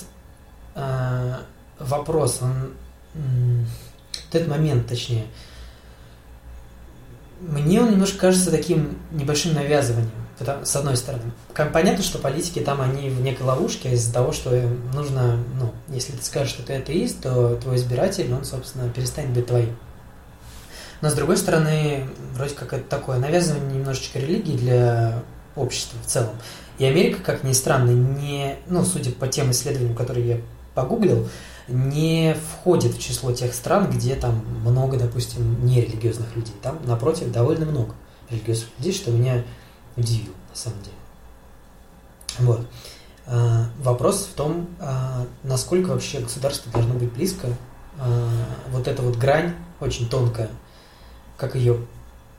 а, вопрос, он, вот этот момент, точнее, мне он немножко кажется таким небольшим навязыванием. С одной стороны. Понятно, что политики там, они в некой ловушке из-за того, что нужно, ну, если ты скажешь, что ты атеист, то твой избиратель, он, собственно, перестанет быть твоим. Но, с другой стороны, вроде как это такое навязывание немножечко религии для общества в целом. И Америка, как ни странно, не, ну, судя по тем исследованиям, которые я погуглил, не входит в число тех стран, где там много, допустим, нерелигиозных людей. Там, напротив, довольно много религиозных людей, что меня удивило, на самом деле. Вот. А, Вопрос в том, а, насколько вообще государство должно быть близко. А, Вот эта вот грань очень тонкая, как ее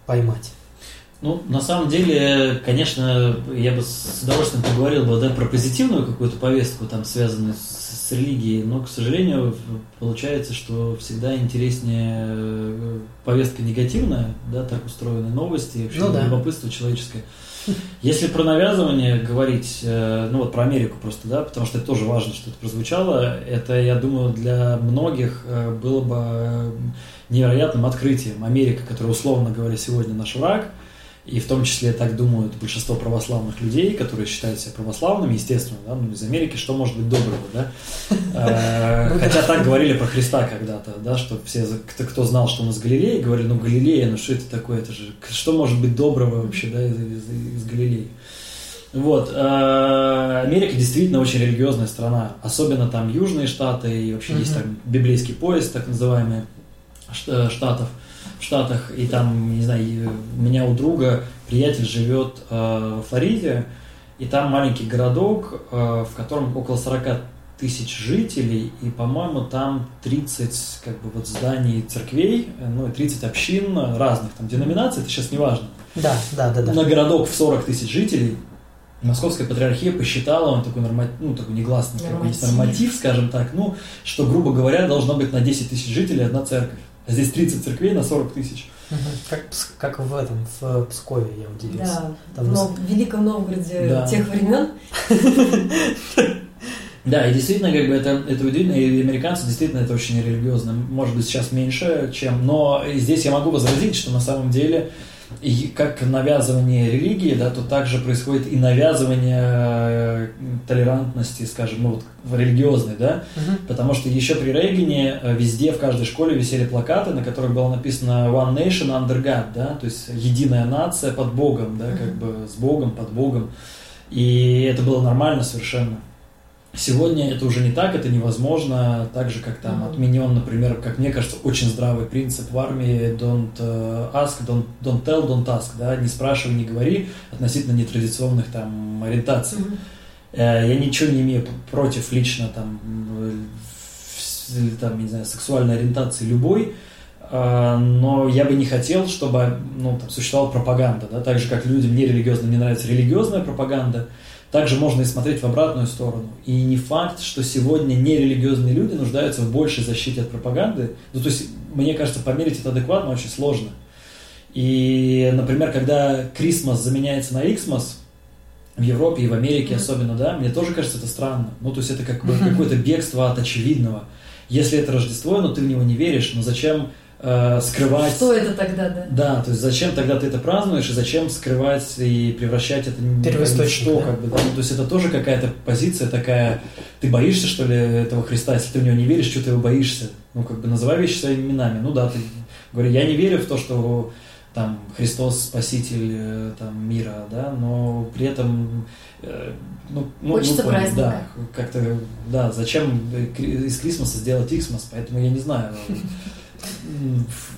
поймать. Ну, на самом деле, конечно, я бы с удовольствием поговорил бы да, про позитивную какую-то повестку, там, связанную с, с религией, но, к сожалению, получается, что всегда интереснее э, повестка негативная, да, так устроены новости, вообще Ну да. любопытство человеческое. Если про навязывание говорить, э, ну вот про Америку просто, да, потому что это тоже важно, что это прозвучало, это, я думаю, для многих э, было бы невероятным открытием. Америка, которая, условно говоря, сегодня наш враг, и в том числе так думают большинство православных людей, которые считают себя православными, естественно, да, ну, из Америки, что может быть доброго, да? Э, хотя так говорили про Христа когда-то, да, что все, кто знал, что он из Галилеи, говорили, ну, Галилея, ну, что это такое, это же, что может быть доброго вообще, да, из, Галилеи? Вот. Э, Америка действительно очень религиозная страна, особенно там южные штаты, и вообще есть там библейский поезд, так называемый, штатов – в Штатах, и там, не знаю, у меня у друга приятель живет э, в Флориде, и там маленький городок, э, в котором около 40 тысяч жителей, и, по-моему, там 30 как бы, вот, зданий церквей, ну, 30 общин разных там деноминаций, это сейчас не важно. Да, да, да, да. На городок в 40 тысяч жителей Московская патриархия посчитала, он такой, норма... ну, такой негласный норматив. норматив, скажем так, ну, что, грубо говоря, должно быть на 10 тысяч жителей одна церковь. А здесь 30 церквей на 40 тысяч. Как, как в этом, в Пскове, я удивился. Да, Там но в Великом Новгороде да. тех времен. Да, и действительно, как бы это, это удивительно, и американцы действительно это очень религиозно. Может быть, сейчас меньше, чем. Но здесь я могу возразить, что на самом деле и как навязывание религии, да, то также происходит и навязывание э, толерантности, скажем, ну, вот, религиозной, да, угу. потому что еще при Рейгане э, везде, в каждой школе висели плакаты, на которых было написано One Nation Under God, да, то есть единая нация под Богом, да, угу. как бы с Богом, под Богом, и это было нормально совершенно. Сегодня это уже не так, это невозможно, так же, как там отменен, например, как мне кажется, очень здравый принцип в армии don't э, ask, don't, don't tell, don't ask, да, не спрашивай, не говори относительно нетрадиционных там ориентаций. Mm-hmm. Я ничего не имею против лично там, там, не знаю, сексуальной ориентации любой, э, но я бы не хотел, чтобы ну, там, существовала пропаганда, да, так же, как людям нерелигиозным не нравится религиозная пропаганда, также можно и смотреть в обратную сторону. И не факт, что сегодня нерелигиозные люди нуждаются в большей защите от пропаганды. Ну, то есть, мне кажется, померить это адекватно очень сложно. И, например, когда Крисмас заменяется на Иксмас, в Европе и в Америке mm-hmm. особенно, да, мне тоже кажется это странно. Ну, то есть это как бы mm-hmm. какое-то бегство от очевидного. Если это Рождество, но ты в него не веришь, но зачем э, скрывать... Что это тогда, да? Да, то есть зачем тогда ты это празднуешь, и зачем скрывать и превращать это в что, да? как бы, да? Ну, то есть это тоже какая-то позиция такая, ты боишься, что ли, этого Христа, если ты в него не веришь, что ты его боишься? Ну, как бы называй вещи своими именами. Ну да, ты говори, я не верю в то, что там Христос спаситель э, там, мира, да, но при этом э, ну, ну, Хочется ну, праздника. Да, как-то, да, зачем из Крисмаса сделать Иксмас, поэтому я не знаю.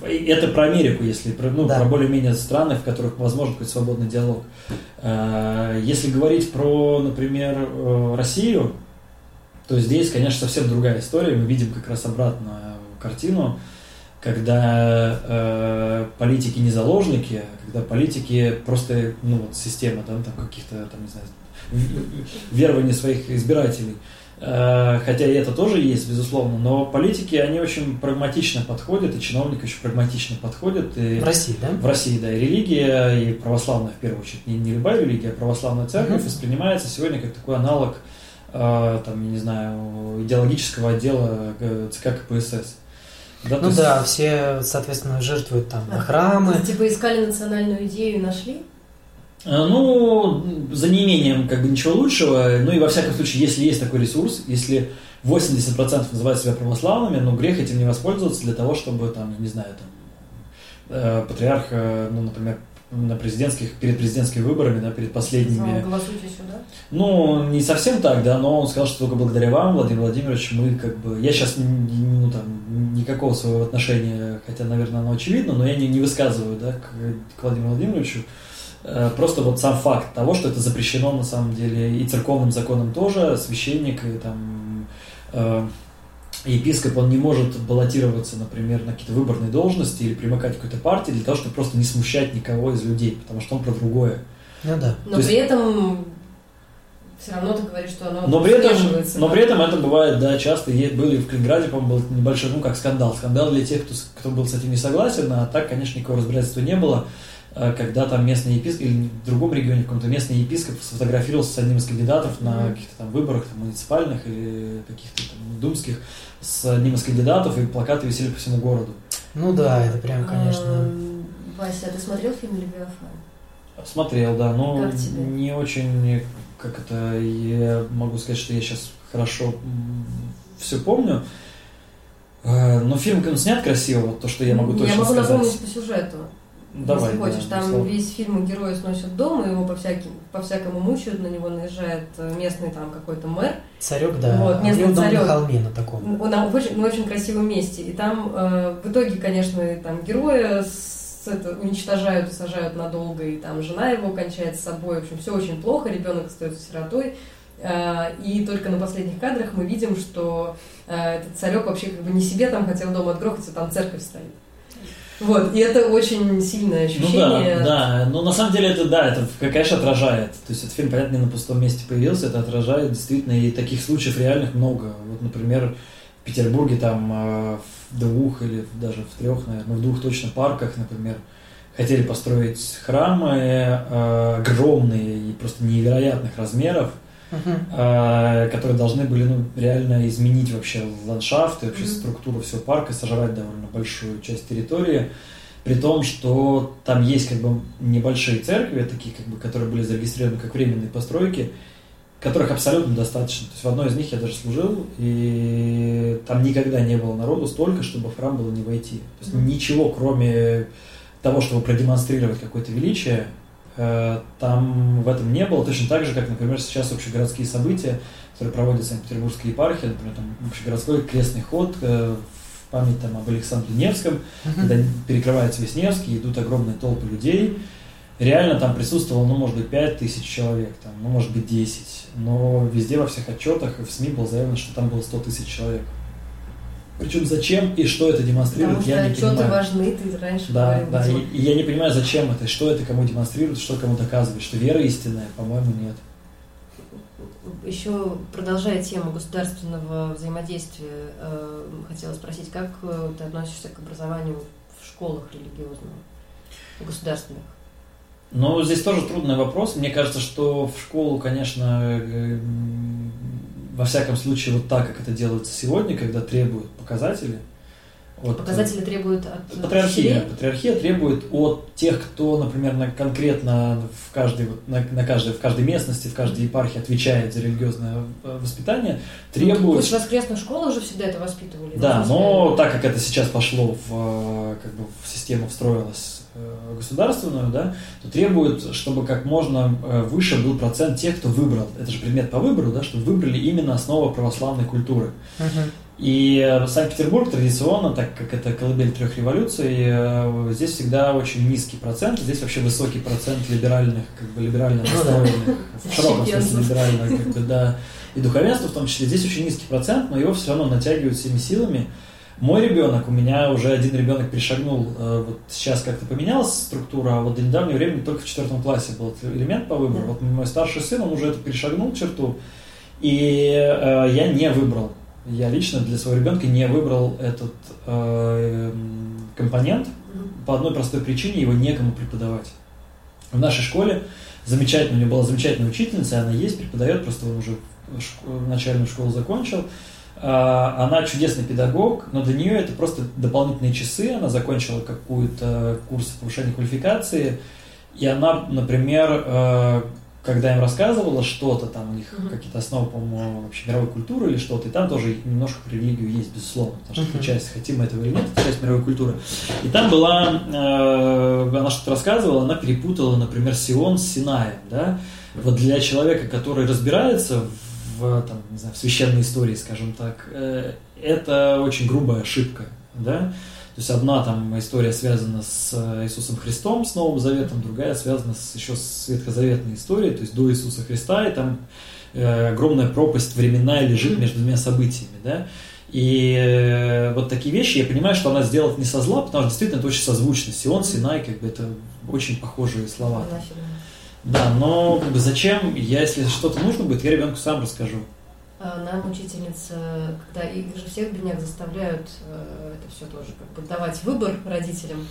Это про Америку, если про, ну, да. про более-менее страны, в которых возможен какой-то свободный диалог. Э, если говорить про, например, э, Россию, то здесь, конечно, совсем другая история. Мы видим как раз обратную картину, когда э, политики не заложники, а когда политики просто, ну вот система, да, там каких-то, там, не знаю, верования своих избирателей – хотя и это тоже есть, безусловно, но политики, они очень прагматично подходят, и чиновники очень прагматично подходят. И в России, да? В России, да. И религия, и православная, в первую очередь, не, не любая религия, а православная церковь uh-huh. воспринимается сегодня как такой аналог, э, там, я не знаю, идеологического отдела э, ЦК КПСС. Да, ну есть... да, все, соответственно, жертвуют там на храмы. Типа искали национальную идею и нашли? Э, ну, за неимением как бы ничего лучшего. Ну и во всяком случае, если есть такой ресурс, если 80% называют себя православными, ну грех этим не воспользоваться для того, чтобы там, не знаю, там, э, патриарх, э, ну, например, на президентских, перед президентскими выборами, да, перед последними. Голосуйте сюда? Ну, не совсем так, да, но он сказал, что только благодаря вам, Владимир Владимирович, мы как бы... Я сейчас, ну, там, никакого своего отношения, хотя, наверное, оно очевидно, но я не, не высказываю, да, к, к Владимиру Владимировичу. Э, просто вот сам факт того, что это запрещено на самом деле и церковным законом тоже, священник и там э, епископ, он не может баллотироваться, например, на какие-то выборные должности или примыкать к какой-то партии для того, чтобы просто не смущать никого из людей, потому что он про другое. Ну да. Но То при есть... этом все равно ты говоришь, что оно но при этом, но при этом это бывает, да, часто были в Калининграде, по-моему, был небольшой, ну как скандал. Скандал для тех, кто, кто был с этим не согласен, а так, конечно, никакого разбирательства не было. Э, когда там местный епископ, или в другом регионе, в каком-то местный епископ сфотографировался с одним из кандидатов на каких-то там выборах там, муниципальных или каких-то там думских, с одним из кандидатов, и плакаты висели по всему городу. Ну да, это прям, конечно... Вася, а ты смотрел фильм «Левиафан»? Смотрел, да, но Как тебе? не очень, как это, я могу сказать, что я сейчас хорошо все помню. Э, Но фильм он снят красиво, вот то, что я могу точно Я могу сказать. напомнить по сюжету. Давай, если хочешь, да, там Слава. весь фильм герои сносят дом, и его по, всяким, по всякому мучают, на него наезжает э, местный там какой-то мэр. Царек, да. Вот, а местный дом царек. на холме на таком. Он в очень, в очень красивом месте. И там э, в итоге, конечно, там героя с- это, уничтожают и сажают надолго, и там жена его кончает с собой. В общем, все очень плохо, ребенок остается сиротой. Э, И только на последних кадрах мы видим, что э, этот царек вообще как бы не себе там хотел дом отгрохать, а там церковь стоит. Вот, и это очень сильное Ну ощущение. да, да, но на самом деле это, да, это, конечно, отражает. То есть этот фильм, понятно, не на пустом месте появился, это отражает действительно, и таких случаев реальных много. Вот, например, в Петербурге там э, в двух или даже в трех, наверное, в двух точно парках, например, хотели построить храмы э, огромные и просто невероятных размеров, Э, которые должны были ну, реально изменить вообще ландшафт и вообще Мгм. структуру всего парка, сожрать довольно большую часть территории. При том, что там есть как бы небольшие церкви, такие как бы, которые были зарегистрированы как временные постройки, которых абсолютно достаточно. То есть в одной из них я даже служил, и там никогда не было народу столько, чтобы в храм было не войти. То есть Мгм. ничего, кроме того, чтобы продемонстрировать какое-то величие, там в этом не было. Точно так же, как, например, сейчас общегородские события, которые проводят Санкт-Петербургская епархия, например, там общегородской крестный ход э, в память там, об Александре Невском, Мгм. когда перекрывается весь Невский, идут огромные толпы людей. Реально там присутствовало, ну, может быть, 5 тысяч человек, там, ну, может быть, 10. Но везде во всех отчетах и в СМИ было заявлено, что там было 100 тысяч человек. Причем зачем и что это демонстрирует, Потому что я не понимаю. важны, ты раньше Да, говорил. да, и, и я не понимаю, зачем это, что это кому демонстрирует, что кому доказывает, что вера истинная, по-моему, нет. Еще продолжая тему государственного взаимодействия, э, хотела спросить, как э, ты относишься к образованию в школах религиозных, государственных? Но здесь тоже трудный вопрос. Мне кажется, что в школу, конечно, э, во всяком случае, вот так, как это делается сегодня, когда требуют показатели. от, э, Показатели требуют от Патриархия. учителей? Патриархия требует от тех, кто, например, на, конкретно в каждой, вот на, на каждой, в каждой местности, в каждой епархии отвечает за религиозное э, воспитание, требует... Пусть в воскресных школах уже всегда это воспитывали. Да, но так как это сейчас пошло в, э, как бы в систему встроилось э, государственную, да, то требует, чтобы как можно э, выше был процент тех, кто выбрал. Это же предмет по выбору, да, чтобы выбрали именно основу православной культуры. Мгм. И э, Санкт-Петербург традиционно, так как это колыбель трех революций, э, здесь всегда очень низкий процент, здесь вообще высокий процент либеральных, как бы либерально Ну настроенных, в широком смысле либерально, как бы, да, и духовенство в том числе. Здесь очень низкий процент, но его все равно натягивают всеми силами. Мой ребенок, у меня уже один ребенок перешагнул, э, вот сейчас как-то поменялась структура, а вот до недавнего времени только в четвертом классе был элемент по выбору. Вот мой старший сын, он уже это перешагнул черту, и э, я не выбрал. Я лично для своего ребенка не выбрал этот э, компонент по одной простой причине, его некому преподавать. В нашей школе замечательно, у меня была замечательная учительница, она есть, преподает, просто он уже шк- начальную школу закончил. А, Она чудесный педагог, но для нее это просто дополнительные часы. Она закончила какую-то курс повышения квалификации, и она, например, э, когда им рассказывала что-то, там у них Мгм. какие-то основы, по-моему, вообще мировой культуры или что-то, и там тоже немножко про религию есть, безусловно, потому что это Мгм. часть, хотим мы этого или нет, это часть мировой культуры. И там была, э, она что-то рассказывала, она перепутала, например, Сион с Синаем, да. Вот для человека, который разбирается в, там, не знаю, в священной истории, скажем так, э, это очень грубая ошибка, да. То есть одна там история связана с э, Иисусом Христом, с Новым Заветом, другая связана с, еще с ветхозаветной историей, то есть до Иисуса Христа, и там э, огромная пропасть временная лежит между двумя событиями, да. И э, вот такие вещи, я понимаю, что она сделала это не со зла, потому что действительно это очень созвучно. Сион, Синай, как бы это очень похожие слова. Фильм. Да, но как бы зачем, я, если что-то нужно будет, я ребенку сам расскажу. А Нам учительница, когда их же всех бедняк заставляют э, это все тоже как бы давать выбор родителям.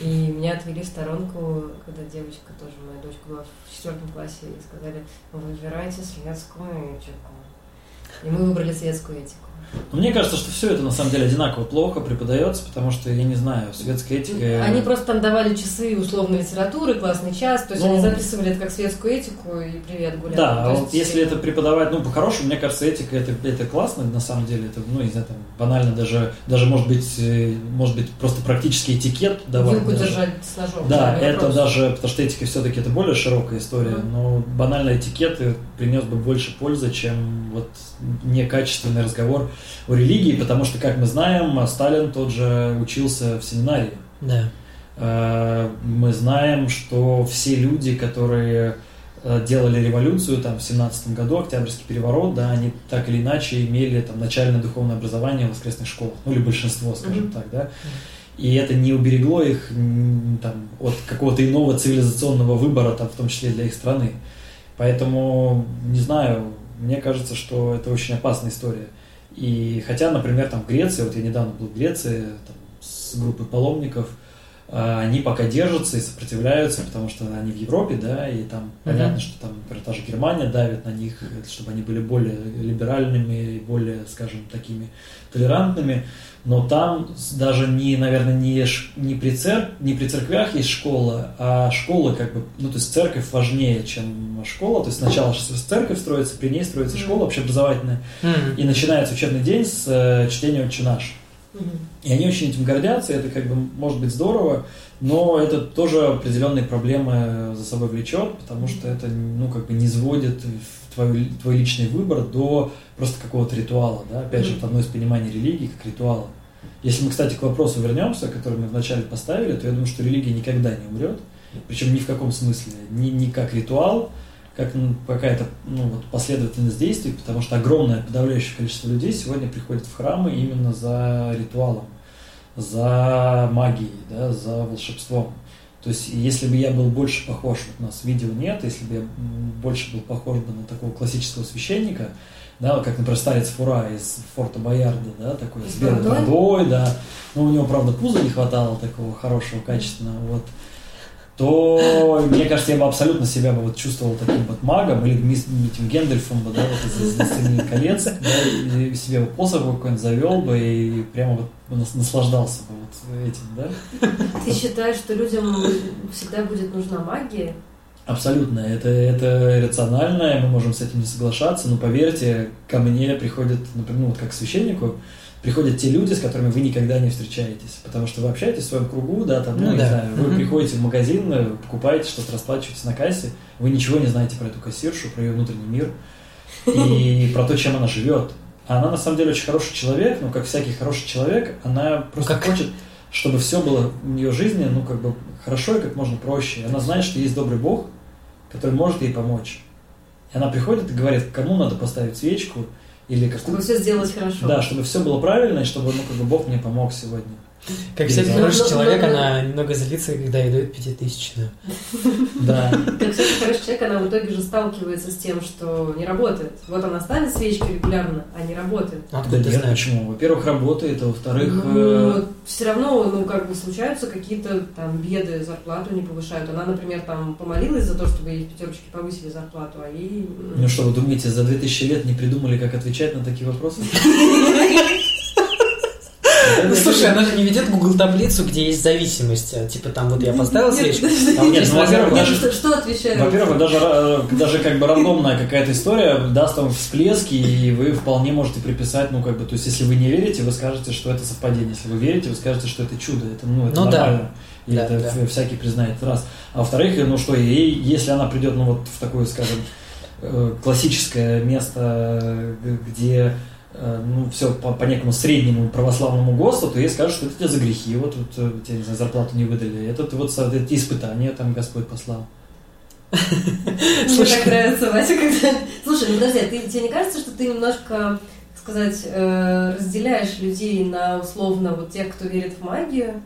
И меня отвели в сторонку, когда девочка тоже, моя дочка была в четвертом классе, и сказали, вы выбирайте светскую этику. И мы выбрали светскую этику. Но мне кажется, что все это на самом деле одинаково плохо преподается, потому что, я не знаю, светская этика... Они просто там давали часы условной литературы, классный час, то есть Ну, они записывали это как светскую этику и привет гуляли. Да, То а есть, вот если это преподавать, ну, по-хорошему, мне кажется, этика это, это классно, на самом деле, это, ну, не знаю, там, банально даже, даже может быть, э, может быть, просто практический этикет давать. Вилку даже. держать с ножом. Да, это вопрос. даже, потому что этика все-таки это более широкая история, Мгм. но банально этикет принес бы больше пользы, чем вот некачественный разговор о религии, потому что, как мы знаем, Сталин тот же учился в семинарии. Да. Э, Мы знаем, что все люди, которые э, делали революцию там, в 17 году, Октябрьский переворот, да, они так или иначе имели там, начальное духовное образование в воскресных школах, ну или большинство, скажем Мгм. так, да. И это не уберегло их там, от какого-то иного цивилизационного выбора, там, в том числе для их страны. Поэтому, не знаю, мне кажется, что это очень опасная история. И хотя, например, там в Греции, вот я недавно был в Греции там, с группой паломников, а, они пока держатся и сопротивляются, потому что они в Европе, да, и там понятно, что там, например, та же Германия давит на них, э, чтобы они были более либеральными и более, скажем, такими толерантными. Но там даже не, наверное, не, не, при цер... не при церквях есть школа, а школа как бы, ну, то есть церковь важнее, чем школа. То есть сначала церковь строится, при ней строится школа общеобразовательная, М. и начинается учебный день с э, чтения «Отче наш». Мгм. И они очень этим гордятся, это как бы может быть здорово, но это тоже определенные проблемы за собой влечет, потому что это ну, как бы не сводит твой, твой личный выбор до просто какого-то ритуала. Да? Опять же, это одно из пониманий религии как ритуала. Если мы, кстати, к вопросу вернемся, который мы вначале поставили, то я думаю, что религия никогда не умрет, причем ни в каком смысле, ни, ни как ритуал, как ну, какая-то ну, вот последовательность действий, потому что огромное подавляющее количество людей сегодня приходит в храмы именно за ритуалом, за магией, да, за волшебством. То есть, если бы я был больше похож, вот у нас видео нет, если бы я больше был похож бы на такого классического священника, да, как, например, старец Фура из Форта Боярда, да, такой с белой бородой? да, но у него, правда, пуза не хватало такого хорошего, качественного, вот, то, мне кажется, я бы абсолютно себя бы вот чувствовал таким вот магом или этим Гендальфом бы, да, вот из «Властелина колец», да, и себе бы посох какой-нибудь завел бы и прямо вот нас- наслаждался бы вот этим, да. Ты считаешь, что людям всегда будет нужна магия? Абсолютно, это, это рационально, мы можем с этим не соглашаться, но поверьте, ко мне приходят, например, ну вот как к священнику, приходят те люди, с которыми вы никогда не встречаетесь, потому что вы общаетесь в своем кругу, да, там, ну, Ну не да. знаю, вы приходите в магазин, э, покупаете что-то, расплачиваетесь на кассе, вы ничего не знаете про эту кассиршу, про ее внутренний мир и про то, чем она живет. Она на самом деле очень хороший человек, но как всякий хороший человек, она просто хочет, чтобы все было в ее жизни, ну, как бы хорошо и как можно проще. Она знает, что есть добрый Бог, который может ей помочь. И она приходит и говорит, кому надо поставить свечку, или какую... Чтобы все сделать хорошо. Да, чтобы все было правильно, и чтобы, ну, как бы Бог мне помог сегодня. Как всякий Ну, хороший ну, человек, ну, ну. она немного злится, когда ей дают пятитысячную. Да. Как всякий хороший человек, она в итоге же сталкивается с тем, что не работает. Вот она ставит свечки регулярно, а не работает. Ну, Да Откуда ты знаешь? почему? Во-первых, работает, а во-вторых... э, Ну, все равно, ну, как бы случаются какие-то там беды, зарплату не повышают. Она, например, там помолилась за то, чтобы ей в пятерочке повысили зарплату, а ей... Ну что, вы думаете, за 2000 лет не придумали, как отвечать на такие вопросы? Ну, слушай, она же не ведет Google таблицу, где есть зависимость. Типа там вот я поставил свечку, подожди. там Нет, есть ну, во-первых, лазер. даже- Что, отвечают? Во-первых, даже, э, даже как бы рандомная какая-то история даст вам всплески, и вы вполне можете приписать, ну, как бы, то есть, если вы не верите, вы скажете, что это совпадение. Если вы верите, вы скажете, что это чудо. Это, ну, это Ну да. нормально. И Да, это да. всякий признает раз. А во-вторых, ну что, ей, если она придет, ну, вот в такое, скажем, э, классическое место, где ну, все по, по некому среднему православному ГОСТу, то ей скажут, что это тебе за грехи, вот, вот э, тебе, не знаю, зарплату не выдали, это вот эти испытания там Господь послал. Мне так нравится, Вася, когда... Слушай, ну подожди, а ты, тебе не кажется, что ты немножко, сказать, э, разделяешь людей на условно вот тех, кто верит в магию,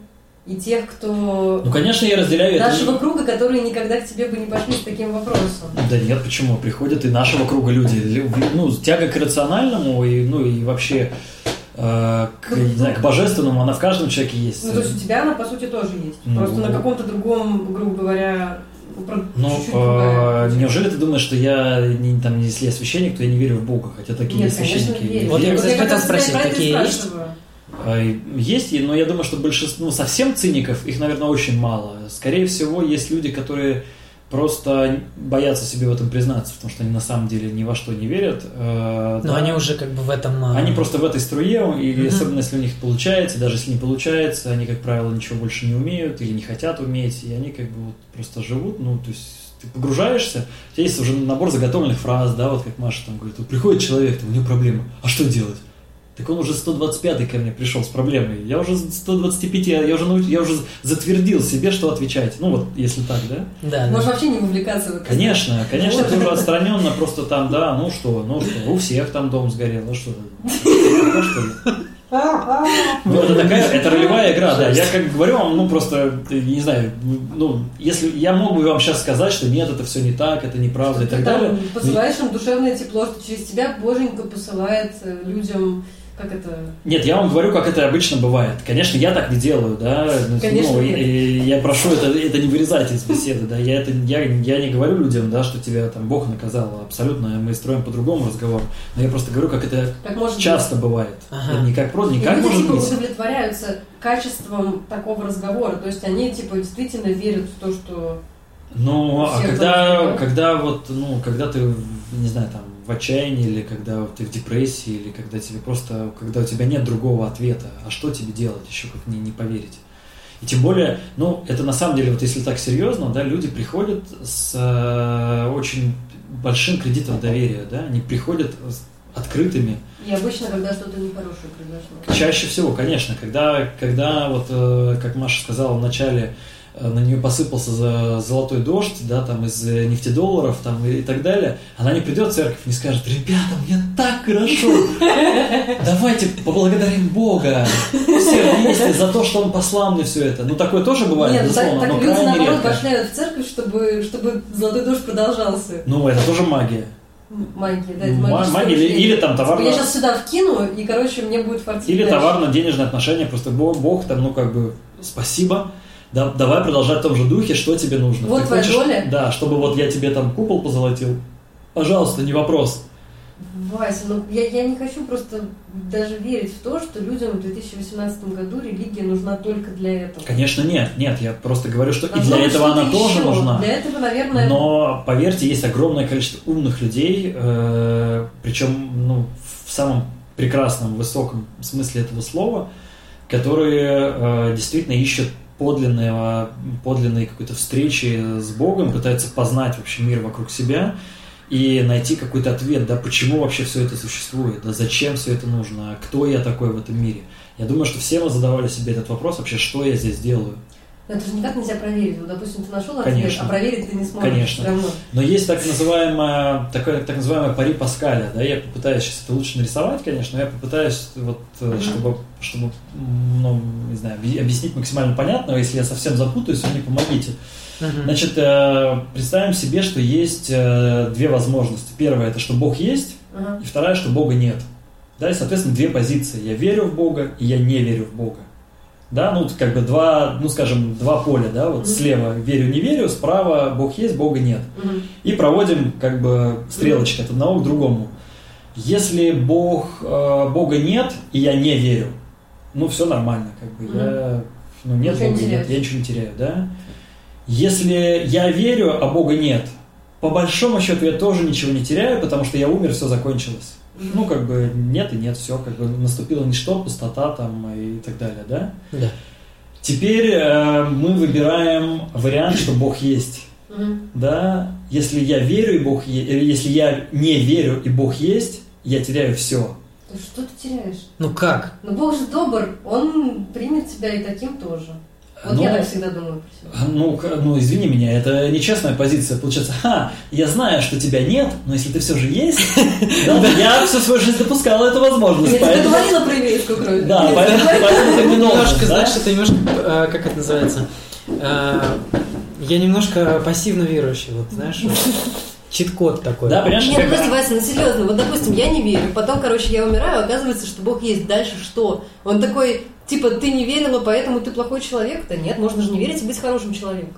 и тех, кто Ну, конечно, я разделяю это. нашего круга, которые никогда к тебе бы не пошли с таким вопросом? Да нет, почему? Приходят и нашего круга люди. Лю- Ну, тяга к рациональному и, ну, и вообще э, к, не знаю, к божественному, она в каждом человеке есть. Ну, то есть у тебя она, по сути, тоже есть. Ну, Просто на каком-то другом, грубо говоря, Ну, э, неужели ты думаешь, что я, не, там, если я священник, то я не верю в Бога? Хотя такие Нет, есть конечно, священники. верю. Вот я, кстати, хотел спросить, это такие есть? А, Есть, но я думаю, что большинство, ну, совсем циников, их, наверное, очень мало. Скорее всего, есть люди, которые просто боятся себе в этом признаться, потому что они на самом деле ни во что не верят. э, Но да. они уже как бы в этом... а, Они просто в этой струе, и Мгм. особенно если у них получается, даже если не получается, они, как правило, ничего больше не умеют или не хотят уметь, и они как бы вот просто живут, ну, то есть ты погружаешься, у тебя есть уже набор заготовленных фраз, да, вот как Маша там говорит, вот приходит человек, там, у него проблема, а что делать? Так он уже 125-й ко мне пришел с проблемой. Я уже 125, я я уже, науч- я уже затвердил себе, что отвечать. Ну вот, если так, да? Да, Можешь да. вообще не вывлекаться в это. Конечно, конечно, Вот. ты уже отстраненно просто там, да, ну что, ну что, у всех там дом сгорел, ну что, ну что? Ну, это такая, это ролевая игра, да. Я как говорю вам, ну просто, э, не знаю, ну, если я мог бы вам сейчас сказать, что нет, это все не так, это неправда и Ты так там далее. посылаешь им душевное тепло, что через тебя Боженька посылает э, людям, как это... Нет, я вам говорю, как это обычно бывает. Конечно, я так не делаю, да. Ну, Конечно, ну, и я прошу это, это не вырезать из беседы, да. Я, это, я, я не говорю людям, да, что тебя там Бог наказал. Абсолютно, мы строим по-другому разговор. Но я просто говорю, как это Как может часто бывает. Ага. Это не как просто, не быть. Как люди может типа быть. удовлетворяются качеством такого разговора. То есть они типа действительно верят в то, что... Ну, а когда, когда вот, ну, когда ты, не знаю, там, в отчаянии, или когда ты в депрессии, или когда тебе просто, когда у тебя нет другого ответа, а что тебе делать, еще как не, не поверить. И тем более, ну, это на самом деле, вот если так серьезно, да, люди приходят с э, очень большим кредитом доверия, да, они приходят с открытыми, И обычно, когда что-то нехорошее произошло. Чаще всего, конечно, когда, когда вот, э, как Маша сказала в начале, на нее посыпался за золотой дождь, да, там из э, нефтедолларов, там и, так далее, она не придет в церковь не скажет, ребята, мне так хорошо, давайте поблагодарим Бога! Все вместе за то, что Он послал мне все это. Ну, такое тоже бывает, Нет, так, безусловно, так но люди наоборот башляют в церковь, чтобы, чтобы золотой дождь продолжался. Ну, это тоже магия. Магия, да, это магическое магия или- или там Типа, товарно- Я сейчас сюда вкину, и, короче, мне будет фартить Или товарно-денежные отношения, просто Бог, Бог там, ну, как бы, спасибо, да, давай продолжать в том же духе, что тебе нужно. Вот Ты твоя хочешь- доля. Да, чтобы вот я тебе там купол позолотил. Пожалуйста, не вопрос. Вася, ну я, я не хочу просто даже верить в то, что людям в 2018 году религия нужна только для этого. Конечно, нет, нет, я просто говорю, что и Должно для этого она тоже еще. нужна. Для этого, наверное, Но поверьте, есть огромное количество умных людей, э, причем ну, в самом прекрасном, высоком смысле этого слова, которые э, действительно ищут подлинного, подлинной какой-то встречи с Богом, пытаются познать вообще мир вокруг себя и найти какой-то ответ, да, почему вообще все это существует, да, зачем все это нужно, кто я такой в этом мире. Я думаю, что все мы задавали себе этот вопрос, вообще, что я здесь делаю. Это же никак нельзя проверить. Вот, допустим, ты нашел ответ, Конечно. а проверить ты не сможешь Конечно. все равно. Но есть так называемая, такое, так называемое пари Паскаля, да, я попытаюсь сейчас это лучше нарисовать, конечно, но я попытаюсь вот, Мгм. чтобы, чтобы, ну, не знаю, объ- объяснить максимально понятно, если я совсем запутаюсь, вы мне помогите. Мгм. Значит, э, представим себе, что есть э, две возможности. Первая, это что Бог есть, Ага. и вторая, что Бога нет. Да, и, соответственно, две позиции. Я верю в Бога, и я не верю в Бога. Да, ну, как бы два, ну, скажем, два поля, да, вот Мгм. слева верю, не верю, справа Бог есть, Бога нет Мгм. и проводим как бы стрелочки от одного к другому. Если Бог, э, Бога нет, и я не верю, ну все нормально, как бы я, ну нет Ничего не Бога, нет, теряешь. я ничего не теряю, да. Если я верю, а Бога нет, по большому счету я тоже ничего не теряю, потому что я умер, все закончилось. Ну, как бы нет и нет, все, как бы наступило ничто, пустота там и так далее, да. Да. Теперь э, мы выбираем вариант, что Бог есть Мгм. да, если я верю и Бог е- или если я не верю и Бог есть, я теряю все. Ты что ты теряешь? Ну как? Но Бог же добр, Он примет тебя и таким тоже. Вот Ну, я так всегда думаю про себя. Ну, к- ну, извини меня, это нечестная позиция. Получается, ха, я знаю, что тебя нет, но если ты все же есть, я всю свою жизнь допускал эту возможность. Я тебе говорила про еврейскую кровь. Да, поэтому ты не Немножко, знаешь, это немножко, э, как это называется? Э, Я немножко пассивно верующий, вот, знаешь, чит-код такой. Да, понимаешь, Нет, подожди, Вася, ну серьезно, вот допустим, я не верю, потом, короче, я умираю, оказывается, что Бог есть. Дальше что? Он такой, типа, ты не верила, поэтому ты плохой человек? Да нет, можно же не верить и быть хорошим человеком.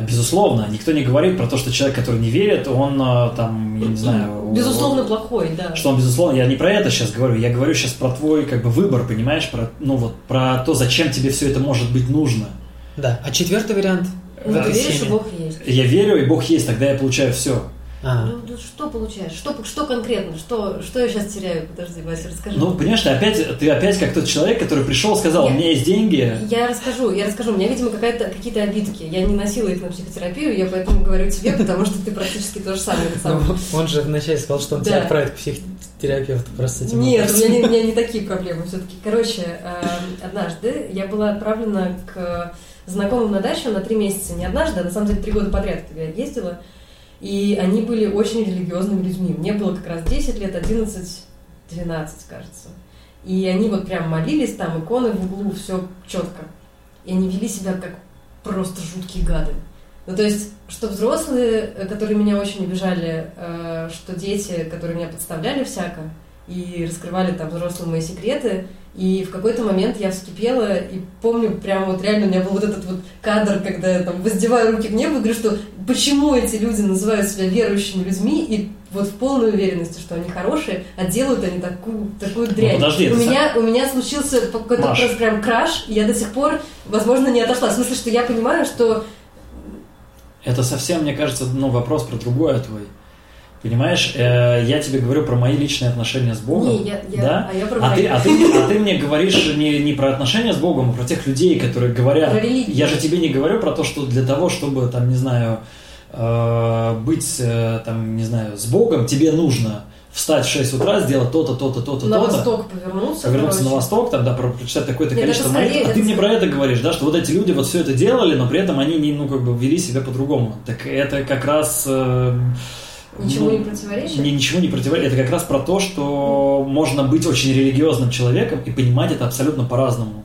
Безусловно, никто не говорит про то, что человек, который не верит, он э, там, я не знаю... Безусловно, он, плохой, да. Что он безусловно, я не про это сейчас говорю, я говорю сейчас про твой как бы выбор, понимаешь, про, ну вот, про то, зачем тебе все это может быть нужно. Да, а четвертый вариант ну, веришь, что Бог есть. Я верю, и Бог есть, тогда я получаю все. А. Ну, ну, что получаешь? Что, что конкретно? Что, что я сейчас теряю? Подожди, Вася, расскажи. Ну, понимаешь, ты опять, ты опять как тот человек, который пришел, сказал, я, у меня есть деньги. Я расскажу, я расскажу. У меня, видимо, какая-то, какие-то обидки. Я не носила их на психотерапию, я поэтому говорю тебе, потому что ты практически то же самое. Ну, он же вначале сказал, что он тебя отправит к психотерапевту. Просто Нет, у меня, у меня не такие проблемы все-таки. Короче, эм, однажды я была отправлена к знакомым на дачу на три месяца. Не однажды, а на самом деле три года подряд, когда я ездила. И они были очень религиозными людьми. Мне было как раз 10 лет, 11, 12, кажется. И они вот прям молились, там иконы в углу, все четко. И они вели себя как просто жуткие гады. Ну, то есть, что взрослые, э, которые меня очень обижали, э, что дети, которые меня подставляли всяко, и раскрывали там взрослые мои секреты, и в какой-то момент я вскипела, и помню, прям вот реально у меня был вот этот вот кадр, когда я там воздеваю руки к небу и говорю, что почему эти люди называют себя верующими людьми, и вот в полной уверенности, что они хорошие, а делают они такую, такую ну, дрянь. Ну, подожди, у, меня, у меня случился какой-то просто прям краш, и я до сих пор, возможно, не отошла. В смысле, что я понимаю, что... Это совсем, мне кажется, ну, вопрос про другое твой. Понимаешь, э, я тебе говорю про мои личные отношения с Богом. Не, я, я, да? а я про а ты, а, ты, а ты мне говоришь не, не про отношения с Богом, а про тех людей, которые говорят. Про я же тебе не говорю про то, что для того, чтобы, там, не знаю, э, быть, э, там, не знаю, с Богом, тебе нужно встать в 6 утра, сделать то-то, то-то, то-то, на то-то. На восток повернуться. Повернуться короче. на восток, тогда прочитать такое-то количество молитв. А ты мне про это говоришь, да, что вот эти люди вот все это делали, но при этом они не, ну, как бы вели себя по-другому. Так это как раз... Э, Ничего ну, не противоречит? Мне ничего не противоречит. Это как раз про то, что можно быть очень религиозным человеком и понимать это абсолютно по-разному.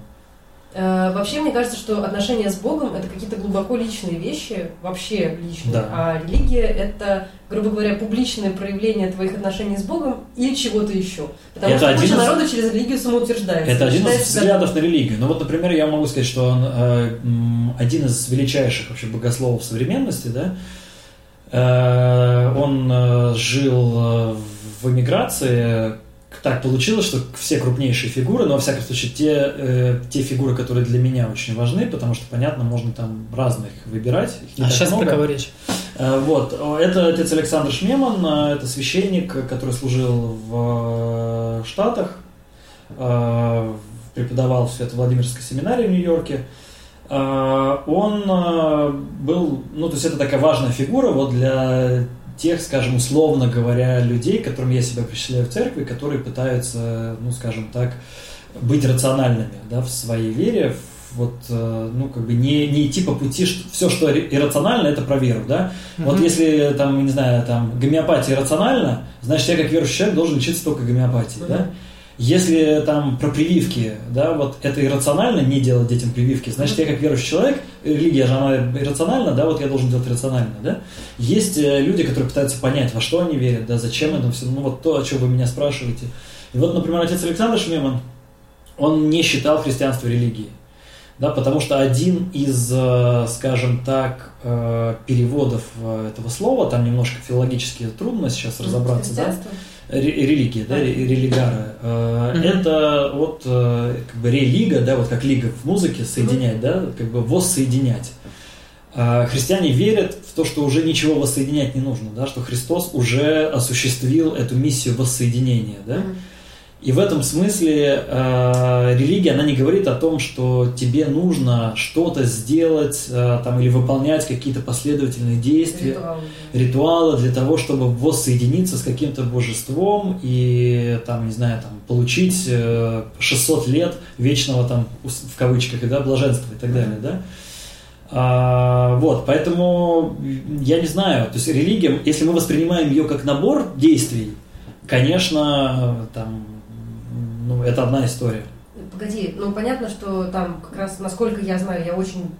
Э, вообще, мне кажется, что отношения с Богом это какие-то глубоко личные вещи, вообще личные. Да. А религия это, грубо говоря, публичное проявление твоих отношений с Богом или чего-то еще. Потому это что куча из... народу через религию самоутверждается. Это один из взглядов на религию. Ну вот, например, я могу сказать, что он э, один из величайших вообще богословов современности, да, он э, жил э, в эмиграции. Так получилось, что все крупнейшие фигуры, но во всяком случае те, те фигуры, которые для меня очень важны, потому что, понятно, можно там разных выбирать. Их а сейчас много. про кого речь? Вот. Это отец Александр Шмеман, это священник, который служил в Штатах, преподавал в Свято-Владимирской семинарии в Нью-Йорке. Он а, был, ну, то есть это такая важная фигура вот для тех, скажем, условно говоря, людей, которым я себя причисляю в церкви, которые пытаются, ну, скажем так, быть рациональными, да, в своей вере, вот, э, ну, как бы не, не идти по пути, что все, что иррационально, это про веру, да. Mm-hmm. Вот если, там, не знаю, там, гомеопатия рациональна, значит, я как верующий человек должен лечиться только гомеопатией, mm-hmm. да. Если там про прививки, да, вот это иррационально не делать детям прививки, значит, я как верующий человек, религия же она иррациональна, да, вот я должен делать рационально, да. Есть э, люди, которые пытаются понять, во что они верят, да, зачем это все, ну вот то, о чем вы меня спрашиваете. И вот, например, отец Александр Шмеман, он не считал христианство религией. Да, потому что один из, э, скажем так, э, переводов этого слова, там немножко филологически трудно сейчас разобраться, да, религия, да, религара, mm-hmm. это вот э, как бы релига, да, вот как лига в музыке соединять, да, как бы воссоединять. А христиане верят в то, что уже ничего воссоединять не нужно, да, что Христос уже осуществил эту миссию воссоединения, да. Mm-hmm. И в этом смысле э, религия, она не говорит о том, что тебе нужно что-то сделать э, там, или выполнять какие-то последовательные действия, ритуалы. ритуалы для того, чтобы воссоединиться с каким-то божеством и, там, не знаю, там, получить э, 600 лет вечного, там, в кавычках, да, блаженства и так далее, да. А, вот, поэтому я не знаю, то есть религия, если мы воспринимаем ее как набор действий, конечно, там ну, это одна история. Погоди, ну понятно, что там как раз, насколько я знаю, я очень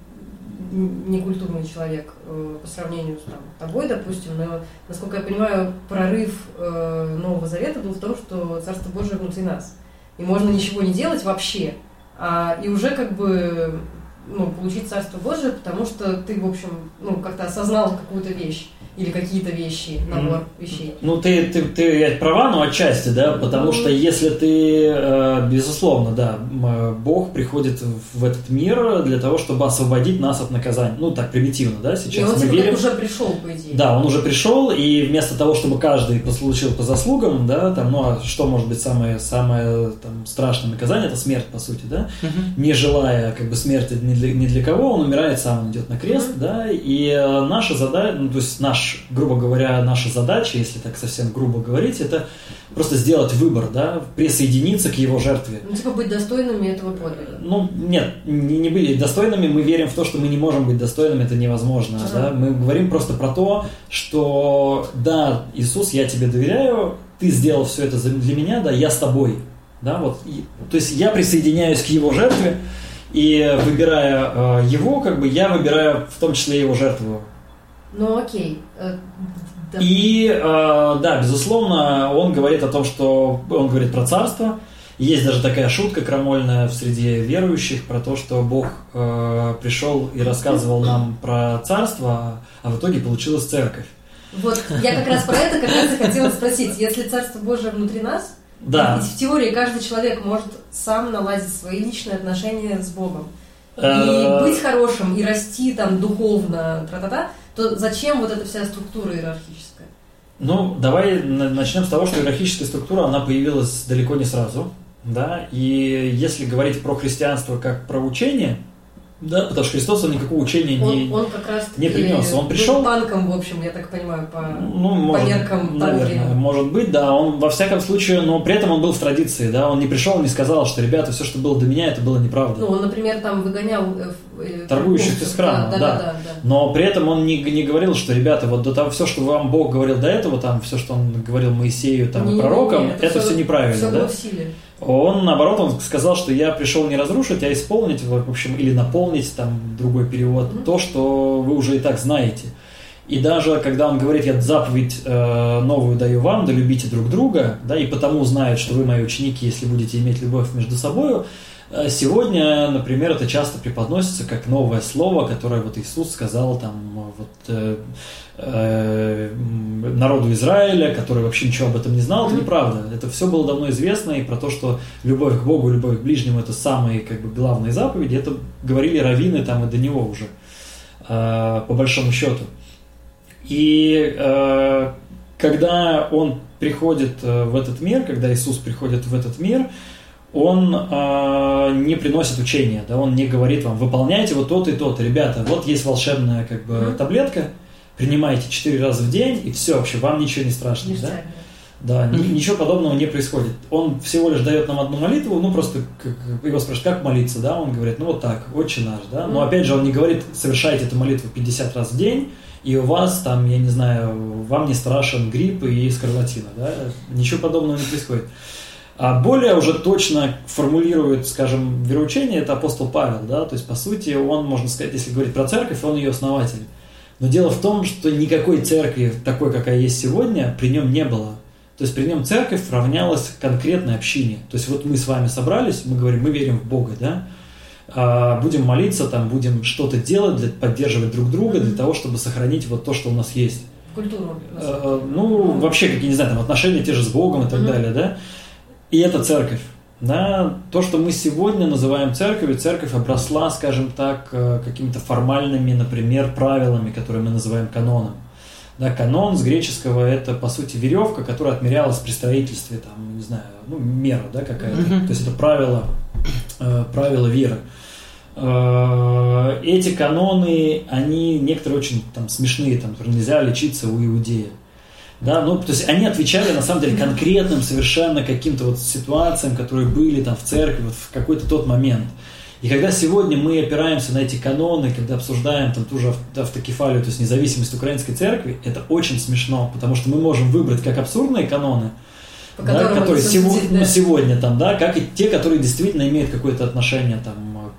некультурный человек э, по сравнению с там, тобой, допустим, но, насколько я понимаю, прорыв э, Нового Завета был в том, что Царство Божие внутри нас. И можно ничего не делать вообще. А, и уже как бы ну, получить Царство Божие, потому что ты, в общем, ну, как-то осознал какую-то вещь или какие-то вещи, набор вещей. Ну, ты, ты, ты права, но отчасти, да, потому что если ты, э, безусловно, да, м, Бог приходит в этот мир для того, чтобы освободить нас от наказания. Ну, так примитивно, да, И сейчас он мы типа верим. уже пришел, по идее. Да, он уже пришел, и вместо того, чтобы каждый получил по заслугам, да, там, ну, а что может быть самое, самое там, страшное наказание, это смерть, по сути, да, не желая как бы смерти ни для, ни для кого, он умирает сам, он идет на крест, Мгм. да, и э, наша задача, ну, то есть наш, грубо говоря, наша задача, если так совсем грубо говорить, это просто сделать выбор, да, присоединиться к его жертве. Ну, типа быть достойными этого подвига. Ну, нет, не, не были достойными, мы верим в то, что мы не можем быть достойными, это невозможно, Ага. да, мы говорим просто про то, что, да, Иисус, я тебе доверяю, ты сделал все это для меня, да, я с тобой, да, вот, И- то есть я присоединяюсь к его жертве, и выбирая э, его, как бы, я выбираю в том числе его жертву. Ну, окей. э. И, э, да, безусловно, он говорит о том, что он говорит про царство. Есть даже такая шутка крамольная в среде верующих про то, что Бог э, пришел и рассказывал нам про царство, а в итоге получилась церковь. Вот, я как раз про это как раз и хотела спросить. Если Царство Божие внутри нас, Да. ведь в теории каждый человек может сам наладить свои личные отношения с Богом. И Э, быть хорошим, и расти там духовно, тра-та-та, то зачем вот эта вся структура иерархическая? Ну, давай на- начнем с того, что иерархическая структура, она появилась далеко не сразу, да, и если говорить про христианство как про учение, да, потому что Христос, он никакого учения не... Он, он как раз не принес. Он пришел- банком, в общем, я так понимаю, по... Ну, может, меркам того наверное, времени. может быть, да. Он во всяком случае, но при этом он был в традиции, да. Он не пришел, не сказал, что ребята, все, что было до меня, это было неправда. Ну, он, например, там выгонял... э, э, Торгующих из храма, да. да. Да, да, да. Но при этом он не, не говорил, что ребята, вот до того, все, что вам Бог говорил до этого, там все, что он говорил Моисею, там, и Не-не-не, пророкам, это, все неправильно, Все да. было в силе. Он, наоборот, он сказал, что я пришел не разрушить, а исполнить, в общем, или наполнить, там, другой перевод, Мгм. то, что вы уже и так знаете. И даже когда он говорит, я заповедь э, новую даю вам, да любите друг друга, да, и потому знают, что вы мои ученики, если будете иметь любовь между собой, сегодня, например, это часто преподносится как новое слово, которое вот Иисус сказал там вот э, э, народу Израиля, который вообще ничего об этом не знал, это неправда. Это все было давно известно, и про то, что любовь к Богу, любовь к ближнему это самые как бы главные заповеди, это говорили раввины там и до него уже, э, по большому счету. И э, когда он приходит э, в этот мир, когда Иисус приходит в этот мир, он э, не приносит учения, да, он не говорит вам, выполняйте вот то-то и то-то. Ребята, вот есть волшебная как бы Мгм. таблетка, принимайте 4 раза в день, и все, вообще, вам ничего не страшно. Да? Ништяк. Да, ни- Мгм. ничего подобного не происходит. Он всего лишь дает нам одну молитву, ну просто как- его спрашивают, как молиться, да, он говорит, ну вот так, отче наш, да, но Мгм. опять же он не говорит, совершайте эту молитву 50 раз в день, и у вас там, я не знаю, вам не страшен грипп и скарлатина, да, ничего подобного не происходит. А более уже точно формулирует, скажем, вероучение, это апостол Павел, да, то есть, по сути, он, можно сказать, если говорить про церковь, он ее основатель. Но дело в том, что никакой церкви, такой, какая есть сегодня, при нем не было. То есть при нем церковь равнялась конкретной общине. То есть вот мы с вами собрались, мы говорим, мы верим в Бога, да, А, будем молиться, там, будем что-то делать, для, поддерживать друг друга, для того, чтобы сохранить вот то, что у нас есть. Культуру. Э, Ну, вообще, какие, не знаю, там, отношения те же с Богом и так Мгм. далее, да. И это церковь. Да, то, что мы сегодня называем церковью, церковь обросла, скажем так, э, какими-то формальными, например, правилами, которые мы называем каноном. Да, канон с греческого это, по сути, веревка, которая отмерялась при строительстве, там, не знаю, ну, мера, да, какая-то. Мгм. То есть это правило, э, правило веры. Э, Эти каноны, они некоторые очень там смешные, там, нельзя лечиться у иудея. Да, ну, то есть они отвечали на самом деле конкретным совершенно каким-то вот ситуациям, которые были там в церкви вот в какой-то тот момент. И когда сегодня мы опираемся на эти каноны, когда обсуждаем там ту же ав- автокефалию, то есть независимость украинской церкви, это очень смешно, потому что мы можем выбрать как абсурдные каноны, да, которые сего- ну, сегодня там, да, как и те, которые действительно имеют какое-то отношение там.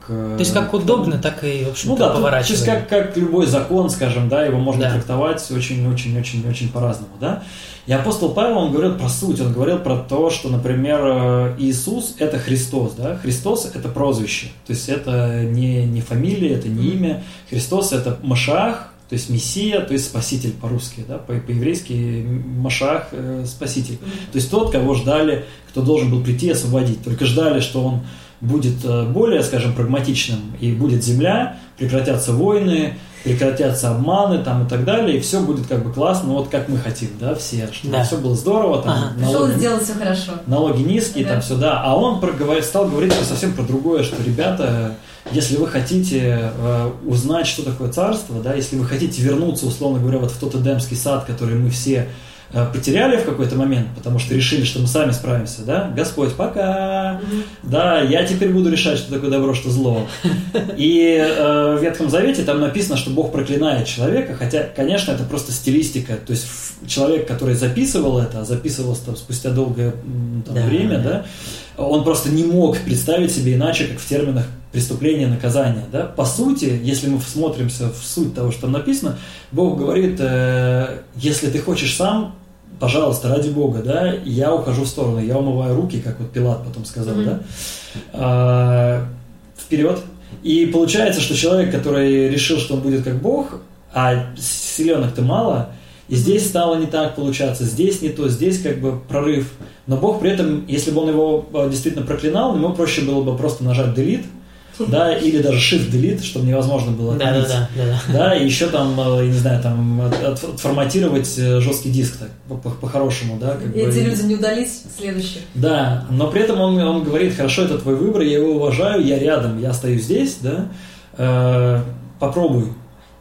То есть как удобно, так и, в общем-то, ну да, то поворачивать. есть как, как любой закон, скажем, да, его можно Да. трактовать очень-очень-очень-очень по-разному, да. И апостол Павел, он говорил про суть, он говорил про то, что, например, э, Иисус – это Христос, да, Христос – это прозвище, то есть это не, не фамилия, это не имя, Христос – это Машах, то есть Мессия, то есть Спаситель по-русски, да, по- по-еврейски Машах – Спаситель. То есть тот, кого ждали, кто должен был прийти и освободить. Только ждали, что он будет э, более, скажем, прагматичным, и будет земля, прекратятся войны, прекратятся обманы там и так далее, и все будет как бы классно, вот как мы хотим, да, все, чтобы Да. все было здорово, там, Ага. Налоги, сделать все хорошо. налоги низкие, Да. там все, да, а он проговор- стал говорить совсем про другое, что, ребята, если вы хотите э, узнать, что такое царство, да, если вы хотите вернуться, условно говоря, вот в тот Эдемский сад, который мы все потеряли в какой-то момент, потому что решили, что мы сами справимся, да, Господь, пока, да, я теперь буду решать, что такое добро, что зло. И э, в Ветхом Завете там написано, что Бог проклинает человека, хотя, конечно, это просто стилистика. То есть человек, который записывал это, а записывался там спустя долгое там, Да, время, да. он просто не мог представить себе иначе, как в терминах преступления наказания. Да? По сути, если мы всмотримся в суть того, что там написано, Бог говорит, э, если ты хочешь сам, пожалуйста, ради Бога, да, я ухожу в сторону, я умываю руки, как вот Пилат потом сказал, Мгм. да, А, вперед. И получается, что человек, который решил, что он будет как Бог, а силенок-то мало, и здесь стало не так получаться, здесь не то, здесь как бы прорыв. Но Бог при этом, если бы он его э, действительно проклинал, ему проще было бы просто нажать delete, да, или даже shift delete, чтобы невозможно было Да, да, отменить. да, да, да. Да, и еще там, э, я не знаю, там от- от- отформатировать э, жесткий диск так, по- по- по-хорошему, да. Как бы. Эти люди не удались, следующие. Да, но при этом он, он говорит, хорошо, это твой выбор, я его уважаю, я рядом, я стою здесь, да, э, попробуй.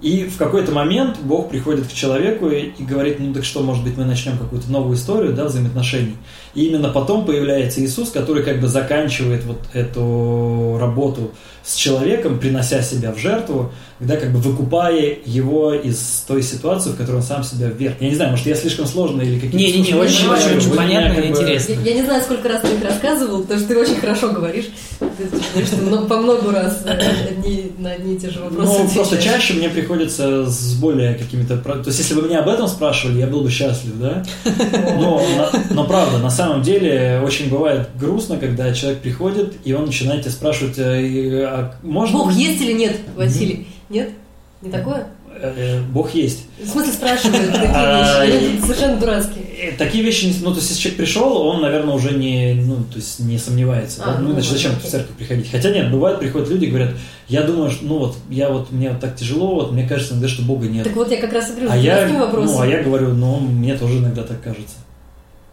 И в какой-то момент Бог приходит к человеку и, и говорит, ну так что, может быть, мы начнем какую-то новую историю, да, взаимоотношений. И именно потом появляется Иисус, который как бы заканчивает вот эту работу с человеком, принося себя в жертву, когда как бы выкупая его из той ситуации, в которой он сам себя вверх. Я не знаю, может, я слишком сложно или какие-то... Не-не-не, сложные очень, вещи очень, очень понятно и бы- интересно. Я, я не знаю, сколько раз ты их рассказывал, потому что ты очень хорошо говоришь. Ты говоришь, что много- по много раз э, одни, на одни и те же вопросы Ну, просто чаще мне приходится с более какими-то... То есть, если бы меня об этом спрашивали, я был бы счастлив, да? Но, на- но правда, на самом деле, очень бывает грустно, когда человек приходит, и он начинает тебя спрашивать, э, и, а можно... Бог есть или нет, Василий? Нет? Не такое? Э, э, Бог есть. В смысле спрашивают такие А, вещи? и- Это совершенно дурацкие. Э, Такие вещи, ну, то есть, если человек пришел, он, наверное, уже не, ну, то есть, не сомневается. А, Ну, ну, иначе зачем в церковь приходить? Хотя нет, бывает, приходят люди и говорят, я думаю, что, ну, вот, я вот, мне вот так тяжело, вот, мне кажется иногда, что Бога нет. Так вот я как раз и говорю, А я, ну, а я говорю, ну, мне тоже иногда так кажется.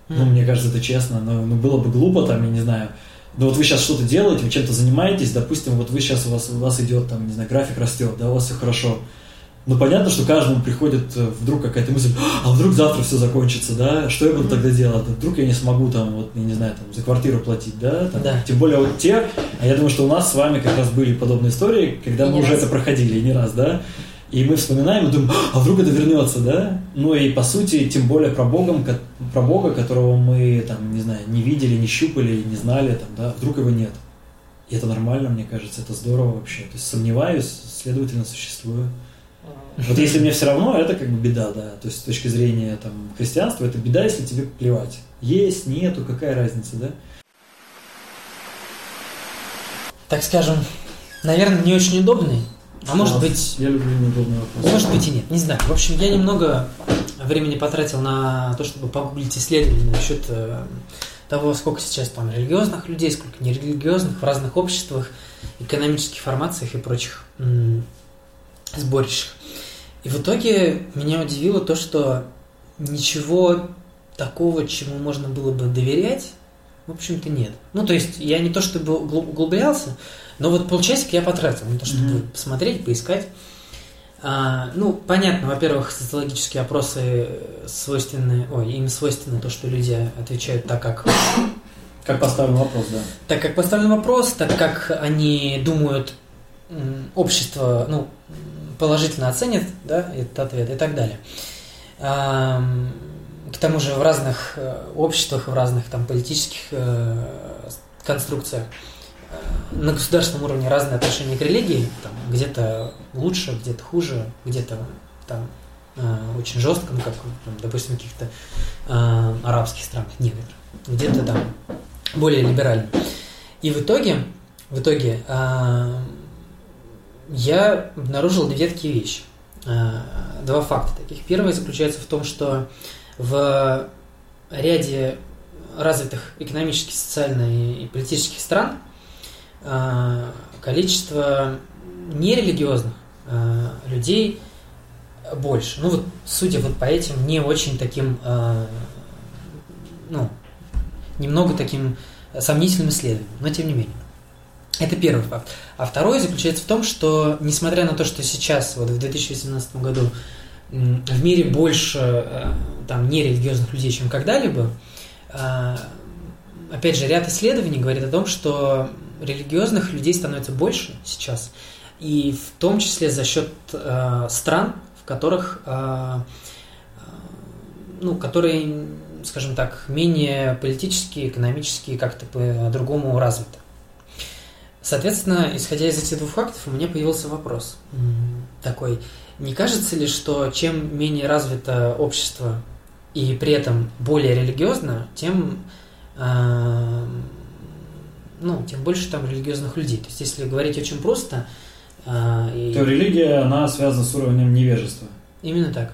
Ну, мне кажется, это честно, но ну, было бы глупо, там, я не знаю. Ну, вот вы сейчас что-то делаете, вы чем-то занимаетесь, допустим, вот вы сейчас, у вас, у вас идет, там, не знаю, график растет, да, у вас все хорошо. Ну, понятно, что каждому приходит э, вдруг какая-то мысль, а вдруг завтра все закончится, да, что я буду тогда делать? Вдруг я не смогу, там, вот, я не знаю, там, за квартиру платить, да, там, Да. тем более вот те, а я думаю, что у нас с вами как раз были подобные истории, когда И мы уже раз. это проходили, и не раз, да, и мы вспоминаем и думаем, а вдруг это вернется, да? Ну и по сути, тем более про, Богом, ко- про Бога, которого мы там, не знаю, не видели, не щупали, не знали, там, да, вдруг его нет. И это нормально, мне кажется, это здорово вообще. То есть сомневаюсь, следовательно, существую. Вот если мне все равно, это как бы беда, да. То есть с точки зрения там, христианства, это беда, если тебе плевать. Есть, нету, какая разница, да? Так скажем, наверное, не очень удобный, а может быть, Я люблю неудобные вопросы. может быть и нет, не знаю. В общем, я немного времени потратил на то, чтобы погуглить исследования насчет э, того, сколько сейчас там религиозных людей, сколько нерелигиозных в разных обществах, экономических формациях и прочих м, сборищах. И в итоге меня удивило то, что ничего такого, чему можно было бы доверять, в общем-то, нет. Ну, то есть, я не то чтобы угл- углублялся, но вот полчасика я потратил на то, чтобы Мгм. посмотреть, поискать. А, ну, понятно, во-первых, социологические опросы свойственны, ой, им свойственно то, что люди отвечают так, как Как поставлен вопрос, да. так как поставлен вопрос, так как они думают, общество ну, положительно оценит да, этот ответ и так далее. Ам, К тому же в разных э, обществах, в разных там политических э, конструкциях э, на государственном уровне разные отношения к религии, там, где-то лучше, где-то хуже, где-то там э, очень жестко, ну как, там, допустим, в каких-то э, арабских странах, некоторых, где-то там более либерально. И в итоге, в итоге э, я обнаружил две такие вещи, э, два факта таких. Первый заключается в том, что в ряде развитых экономически, социально и политических стран э, количество нерелигиозных э, людей больше. Ну вот, судя вот по этим не очень таким, э, ну, немного таким сомнительным исследованиям, но тем не менее. Это первый факт. А второй заключается в том, что несмотря на то, что сейчас, вот в 2018 году, в мире больше там нерелигиозных людей, чем когда-либо, опять же, ряд исследований говорит о том, что религиозных людей становится больше сейчас, и в том числе за счет э, стран, в которых, э, ну, которые, скажем так, менее политически, экономически, как-то по-другому развиты. Соответственно, исходя из этих двух фактов, у меня появился вопрос такой. Не кажется ли, что чем менее развито общество и при этом более религиозно, тем э, ну, тем больше там религиозных людей. То есть, если говорить очень просто... Э, и... То религия, она связана с уровнем невежества. Именно так.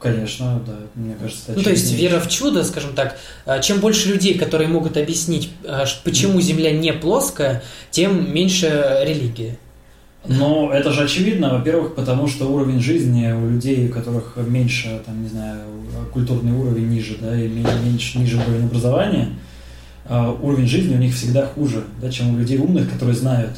Конечно, да, мне кажется, Ну, то есть вера в чудо, скажем так, а, чем больше людей, которые могут объяснить, а, почему Земля не плоская, тем меньше религии. Но это же очевидно, во-первых, потому что уровень жизни у людей, у которых меньше, там, не знаю, культурный уровень ниже, да, и меньше, ниже уровень образования, а, уровень жизни у них всегда хуже, да, чем у людей умных, которые знают,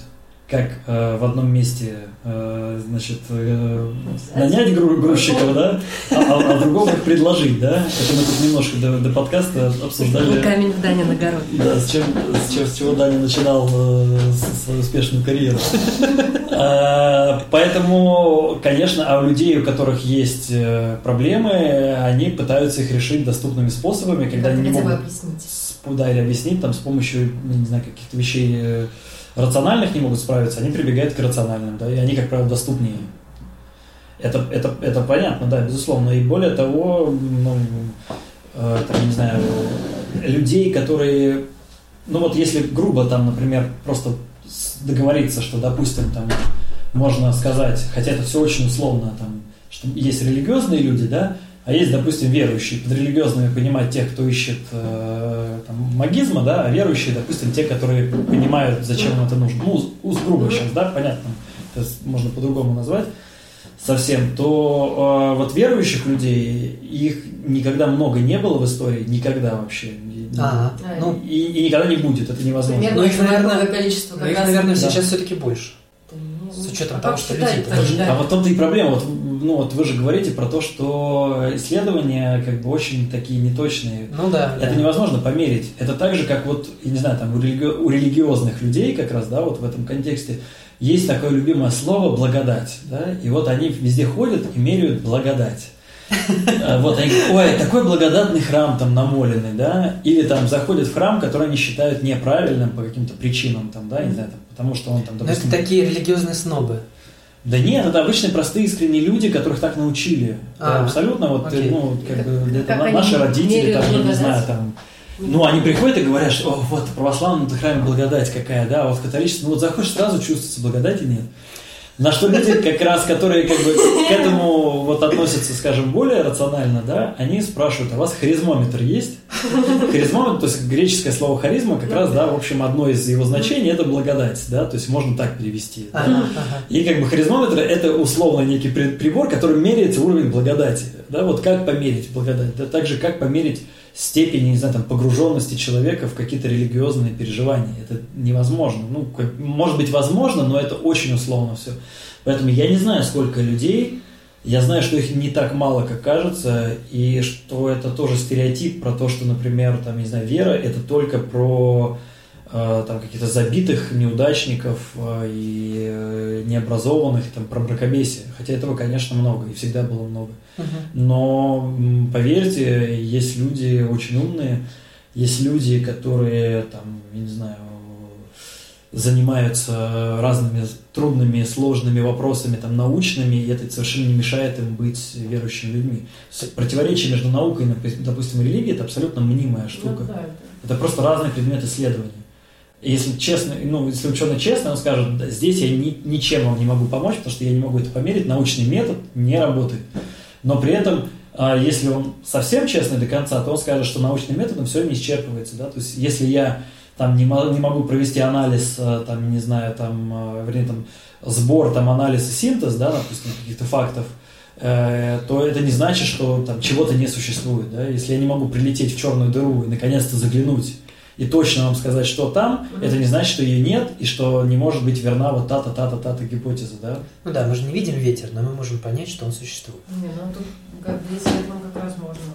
как э, в одном месте, э, значит, э, нанять гру- грузчиков, да, а, а, а другому их предложить, да. Это мы тут немножко до, до подкаста обсуждали. Камень в Дане на город. Да, с, чем, с, чем, с чего Даня начинал э, свою успешную карьеру. А, поэтому, конечно, а у людей, у которых есть э, проблемы, они пытаются их решить доступными способами, когда они не могут... Да, или объяснить там с помощью, не знаю, каких-то вещей э, рациональных не могут справиться, они прибегают к рациональным, да, и они, как правило, доступнее. Это, это, это понятно, да, безусловно. И более того, ну, э, там, не знаю, людей, которые, ну вот если грубо там, например, просто договориться, что, допустим, там можно сказать, хотя это все очень условно, там, что есть религиозные люди, да, а есть, допустим, верующие. Под религиозными понимать тех, кто ищет э, там, магизма, да, а верующие, допустим, те, которые понимают, зачем им это нужно. Ну, уз грубо сейчас, да, понятно, то есть можно по-другому назвать совсем, то э, вот верующих людей, их никогда много не было в истории, никогда вообще. А, ну, и, и никогда не будет, это невозможно. Примерно ну, их, наверное, количество. Ну, их, наверное, да. сейчас все-таки больше. С учетом а того, что люди... А вот том-то и проблема. Вот ну вот вы же говорите про то, что исследования как бы очень такие неточные. Ну да. Это да. невозможно померить. Это так же, как вот, я не знаю, там у, религи... у религиозных людей как раз, да, вот в этом контексте есть такое любимое слово благодать, да, и вот они везде ходят и меряют благодать. А вот они говорят, ой, такой благодатный храм там намоленный, да, или там заходят в храм, который они считают неправильным по каким-то причинам, там, да, не знаю, там, потому что он там, допустим... Но это такие религиозные снобы. Да нет, это обычные простые искренние люди, которых так научили. А, абсолютно вот, окей. ну, как бы, это как наши родители, там, я не знаю, там, ну, они приходят и говорят, что, о, вот, православном храме благодать какая, да, а вот католичество, ну, вот заходишь, сразу чувствуется благодати нет. На что люди, как раз, которые как бы к этому вот относятся, скажем, более рационально, да, они спрашивают, а у вас харизмометр есть? Харизмометр, то есть греческое слово харизма, как раз, да, в общем, одно из его значений это благодать, да, то есть можно так перевести. Да? И как бы харизмометр это условно некий прибор, который меряется уровень благодати, да, вот как померить благодать, да, также как померить степени, не знаю, там, погруженности человека в какие-то религиозные переживания. Это невозможно. Ну, может быть, возможно, но это очень условно все. Поэтому я не знаю, сколько людей, я знаю, что их не так мало, как кажется, и что это тоже стереотип про то, что, например, там, не знаю, вера – это только про там каких-то забитых неудачников э, и э, необразованных, там, про бракобесие. Хотя этого, конечно, много, и всегда было много. Но поверьте, есть люди очень умные, есть люди, которые, там, я не знаю, занимаются разными трудными, сложными вопросами там, научными, и это совершенно не мешает им быть верующими людьми. Противоречие между наукой и, допустим, религией – это абсолютно мнимая штука. Ну, да, это... это просто разный предмет исследования. Если честно, ну, если ученый честно, он скажет, да, здесь я ни, ничем вам не могу помочь, потому что я не могу это померить, научный метод не работает. Но при этом а если он совсем честный до конца, то он скажет, что научным методом все не исчерпывается. Да? То есть если я там не, не могу провести анализ, э, там, не знаю, там, э, вернее, там, сбор, там, анализ и синтез, да, допустим, каких-то фактов, э, то это не значит, что там чего-то не существует. Да? Если я не могу прилететь в черную дыру и наконец-то заглянуть и точно вам сказать, что там, mm-hmm. это не значит, что ее нет, и что не может быть верна вот та-то, та-то, та-то гипотеза, да? Ну да, мы же не видим ветер, но мы можем понять, что он существует. Не, ну тут как светлым как раз можно.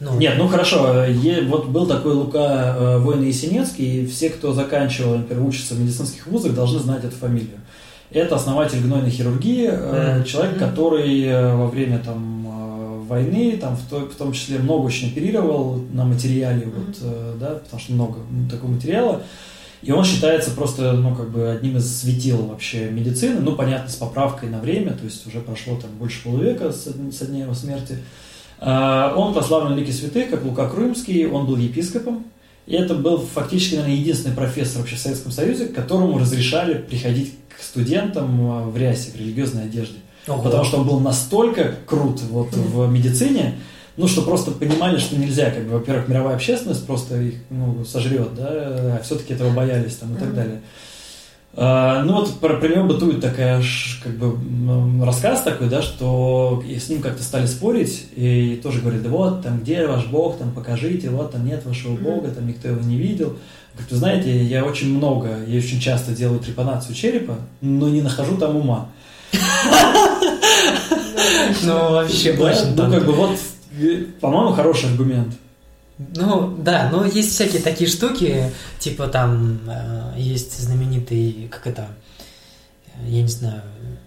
Ну. Нет, ну хорошо, е, вот был такой Лука э, Война Есенинский, и все, кто заканчивал, например, учится в медицинских вузах, должны знать эту фамилию. Это основатель гнойной хирургии, mm-hmm. человек, который э, во время там войны, там в, то, в том числе много очень оперировал на материале, mm-hmm. вот, э, да, потому что много такого материала. И он считается просто, ну, как бы одним из светил вообще медицины, ну, понятно, с поправкой на время, то есть уже прошло там больше полувека со, со дня его смерти. А, он прославлен лики святых, как Лука Крымский, он был епископом, и это был фактически, наверное, единственный профессор вообще в Советском Союзе, которому разрешали приходить к студентам э, в рясе, в религиозной одежде. Ого. Потому что он был настолько крут вот в медицине, ну, что просто понимали, что нельзя, как бы, во-первых, мировая общественность просто их, ну, сожрет, да, а все-таки этого боялись там и так далее. А, ну, вот про, про него бытует такая, как бы, рассказ такой, да, что с ним как-то стали спорить, и тоже говорят, да вот, там, где ваш Бог, там, покажите, вот, там нет вашего Бога, там, никто его не видел. Как вы знаете, я очень много, я очень часто делаю трепанацию черепа, но не нахожу там ума. Ну, вообще очень Ну, как бы вот, по-моему, хороший аргумент. Ну, да, но есть всякие такие штуки, типа там э, есть знаменитый, как это, я не знаю,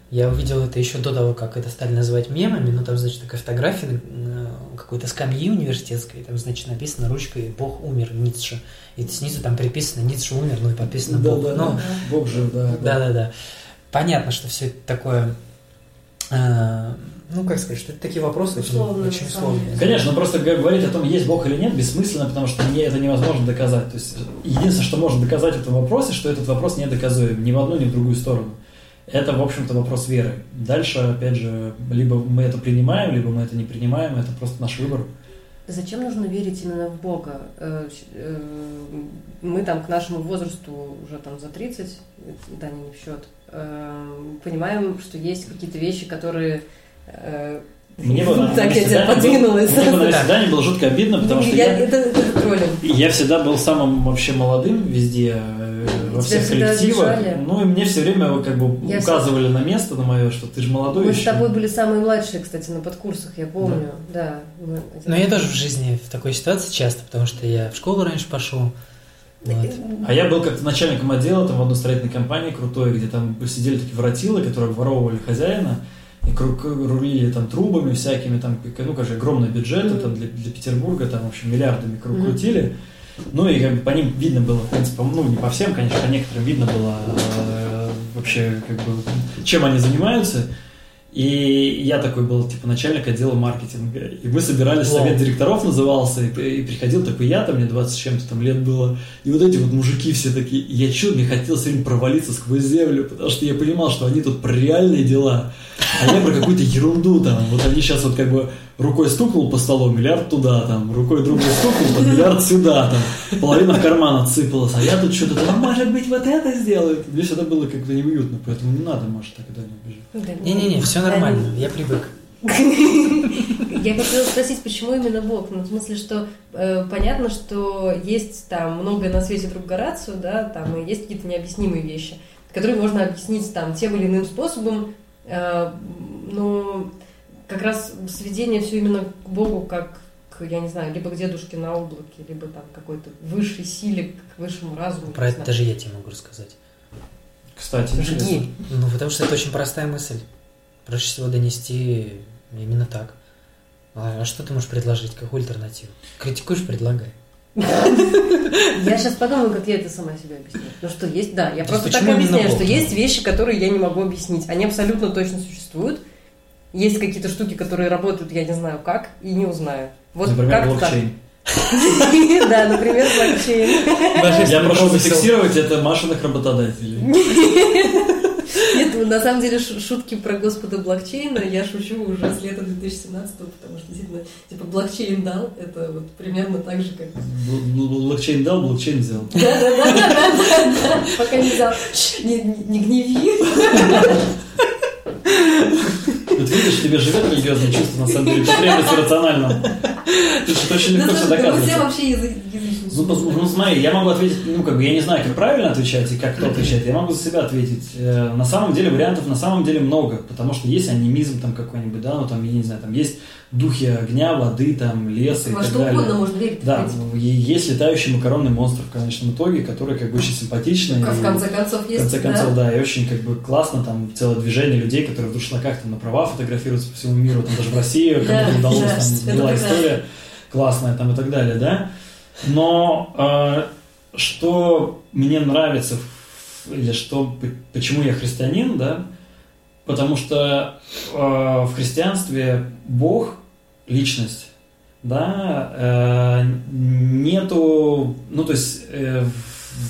я увидел это еще до того, как это стали называть мемами, но там, значит, такая фотография э, какой-то скамьи университетской, там, значит, написано ручкой «Бог умер, Ницше». И снизу там приписано «Ницше умер», ну и подписано «Бог». Да, ну, да, Бог жив, да. Да, да, да. Понятно, что все это такое э, ну, как сказать, что это такие вопросы условные, очень, очень сложные. Конечно, но просто говорить о том, есть Бог или нет, бессмысленно, потому что мне это невозможно доказать. То есть единственное, что можно доказать в этом вопросе, что этот вопрос не доказуем ни в одну, ни в другую сторону. Это, в общем-то, вопрос веры. Дальше, опять же, либо мы это принимаем, либо мы это не принимаем, это просто наш выбор. Зачем нужно верить именно в Бога? Э, э, мы там к нашему возрасту уже там за 30, да, не в счет, э, понимаем, что есть какие-то вещи, которые мне бы, так я тебя подвинулась. Мне бы на свидание было жутко обидно, потому ну, что я, это, это я всегда был самым вообще молодым везде, во всех коллективах. Ну и мне все время как бы я указывали на место на мое, что ты же молодой Мы еще. с тобой были самые младшие, кстати, на подкурсах, я помню. Да. да Но я тоже в жизни в такой ситуации часто, потому что я в школу раньше пошел. Вот. А я был как-то начальником отдела там в одной строительной компании крутой, где там сидели такие воротилы, которые воровывали хозяина и рулили там трубами всякими, там, ну, как же, огромный бюджет mm-hmm. там, для, для Петербурга, там, в общем, миллиардами mm-hmm. Ну, и как бы по ним видно было, в принципе, ну, не по всем, конечно, по некоторым видно было э, вообще, как бы, чем они занимаются. И я такой был, типа, начальник отдела маркетинга. И мы собирались, совет директоров назывался, и, и приходил такой я, там мне 20 с чем-то там лет было. И вот эти вот мужики все такие, я чё, мне хотелось им провалиться сквозь землю, потому что я понимал, что они тут про реальные дела, а я про какую-то ерунду там. Вот они сейчас вот как бы рукой стукнул по столу, миллиард туда, там, рукой другой стукнул, там, миллиард сюда, там, половина в карман отсыпалась, а я тут что-то там, может быть, вот это сделает. Мне всегда было как-то неуютно, поэтому не надо, Маша, тогда не бежать. Не-не-не, все нормально, я привык. Я хотела спросить, почему именно Бог? Ну, в смысле, что э, понятно, что есть там многое на свете друг Горацию, да, там и есть какие-то необъяснимые вещи, которые можно объяснить там тем или иным способом, э, но как раз сведение все именно к Богу, как к, я не знаю, либо к дедушке на облаке, либо там какой-то высшей силе, к высшему разуму. Про это даже я тебе могу рассказать. Кстати, Жги. Ну, потому что это очень простая мысль. Проще всего донести именно так. А, а что ты можешь предложить? Какую альтернативу? Критикуешь, предлагай. Я сейчас подумаю, как я это сама себе объясню. Ну что, есть, да, я То просто так объясняю, что есть вещи, которые я не могу объяснить. Они абсолютно точно существуют. Есть какие-то штуки, которые работают, я не знаю как, и не узнаю. Вот Например, как так. блокчейн. Да, например, блокчейн. Я прошу зафиксировать это Машиных работодателей. Нет, ну, на самом деле шутки про господа блокчейна я шучу уже с лета 2017 потому что действительно, типа, блокчейн дал, это вот примерно так же, как... Бл- Блокчейн дал, блокчейн взял. Да-да-да, пока не взял. Не, не- не гневи. Вот видишь, тебе живет религиозное чувство, на самом деле, потребность рационально. Ты что очень легко все доказываешь. все вообще язычники. Ну, ну, смотри, я могу ответить, ну, как бы, я не знаю, как правильно отвечать и как кто отвечает, я могу за себя ответить. Э, На самом деле вариантов на самом деле много, потому что есть анимизм там какой-нибудь, да, ну, там, я не знаю, там есть духи огня, воды, там, леса и Во так что далее. угодно можно верить. Да, в ну, и есть летающий макаронный монстр в конечном итоге, который как бы очень симпатичный. В и- конце концов, в есть, конце да. концов, да, и очень как бы классно, там целое движение людей, которые в дуршлаках там на права фотографируются по всему миру, там даже в России Да, кому-то удалось, да, там была история классная там и так далее, да. Но э, что мне нравится, в- или что, почему я христианин, да, потому что э, в христианстве Бог, личность, да, э, нету, ну, то есть э,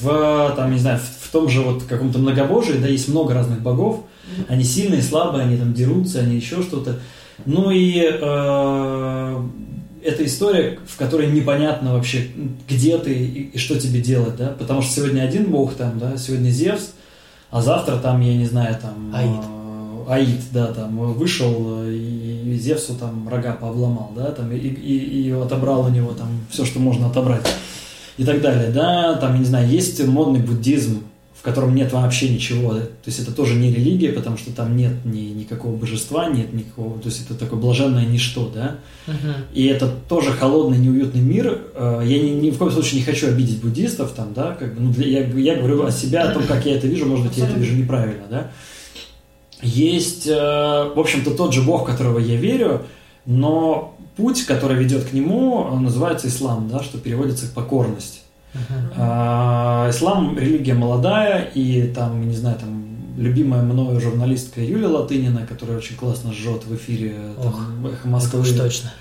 в, там, не знаю, в, в том же вот каком-то многобожии, да, есть много разных богов, они сильные, слабые, они там дерутся, они еще что-то. Ну и э, это история, в которой непонятно вообще, где ты и, и что тебе делать, да, потому что сегодня один бог там, да, сегодня Зевс, а завтра там, я не знаю, там... Аид. Аид, да, там вышел э, и Зевсу там рога пообломал, да, там и, и, и отобрал у него там все, что можно отобрать и так далее, да, там, я не знаю, есть модный буддизм, в котором нет вообще ничего, да? то есть это тоже не религия, потому что там нет ни, никакого божества, нет никакого, то есть это такое блаженное ничто, да, Мгм. и это тоже холодный, неуютный мир. Э, Я ни, ни в коем случае не хочу обидеть буддистов, там, да, как бы, ну, для- я, я говорю о себя, о том, как я это вижу, может быть, я это вижу неправильно, да. Есть, э, в общем-то, тот же Бог, которого я верю, но путь, который ведет к нему, называется ислам, да, что переводится как покорность. А, Ислам религия молодая, и там, не знаю, там любимая мною журналистка Юлия Латынина, которая очень классно жжет в эфире там, «Эхо Москвы» Уж точно.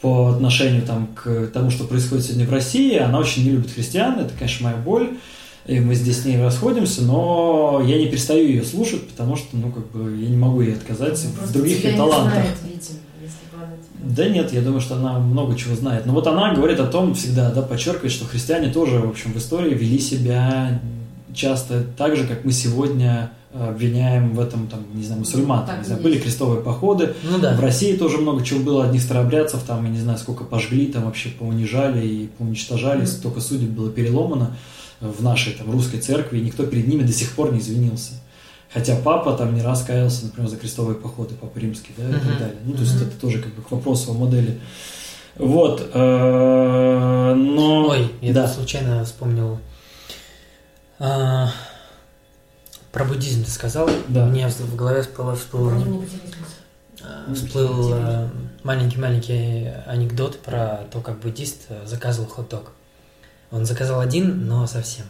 по отношению там, к тому, что происходит сегодня в России. Она очень не любит христиан, это, конечно, моя боль. И мы здесь с ней расходимся, но я не перестаю ее слушать, потому что, ну, как бы, я не могу ей отказать в Просто других ее не талантах. знает, видимо, Да нет, я думаю, что она много чего знает. Но вот она говорит о том всегда, да, подчеркивает, что христиане тоже, в общем, в истории вели себя часто так же, как мы сегодня э, обвиняем в этом, там, не знаю, мусульман. Так Не знаю, были крестовые походы, Ну да. в России тоже много чего было, одних старообрядцев, там, я не знаю, сколько пожгли, там вообще поунижали и поуничтожали, Мгм. столько судеб было переломано в нашей там русской церкви, и никто перед ними до сих пор не извинился. Хотя папа там не раз каялся, например, за крестовые походы, папа римский, да, и так далее. Ну, то есть это тоже как бы к вопросу о модели. Вот, э, но... Ой, я да. случайно вспомнил. а, Про буддизм ты сказал. Да. Меня в голове всплыл, всплыл, Главное, не потерять мысль. а, всплыл а, маленький-маленький анекдот про то, как буддист а, заказывал хот-дог. Он заказал один, но совсем.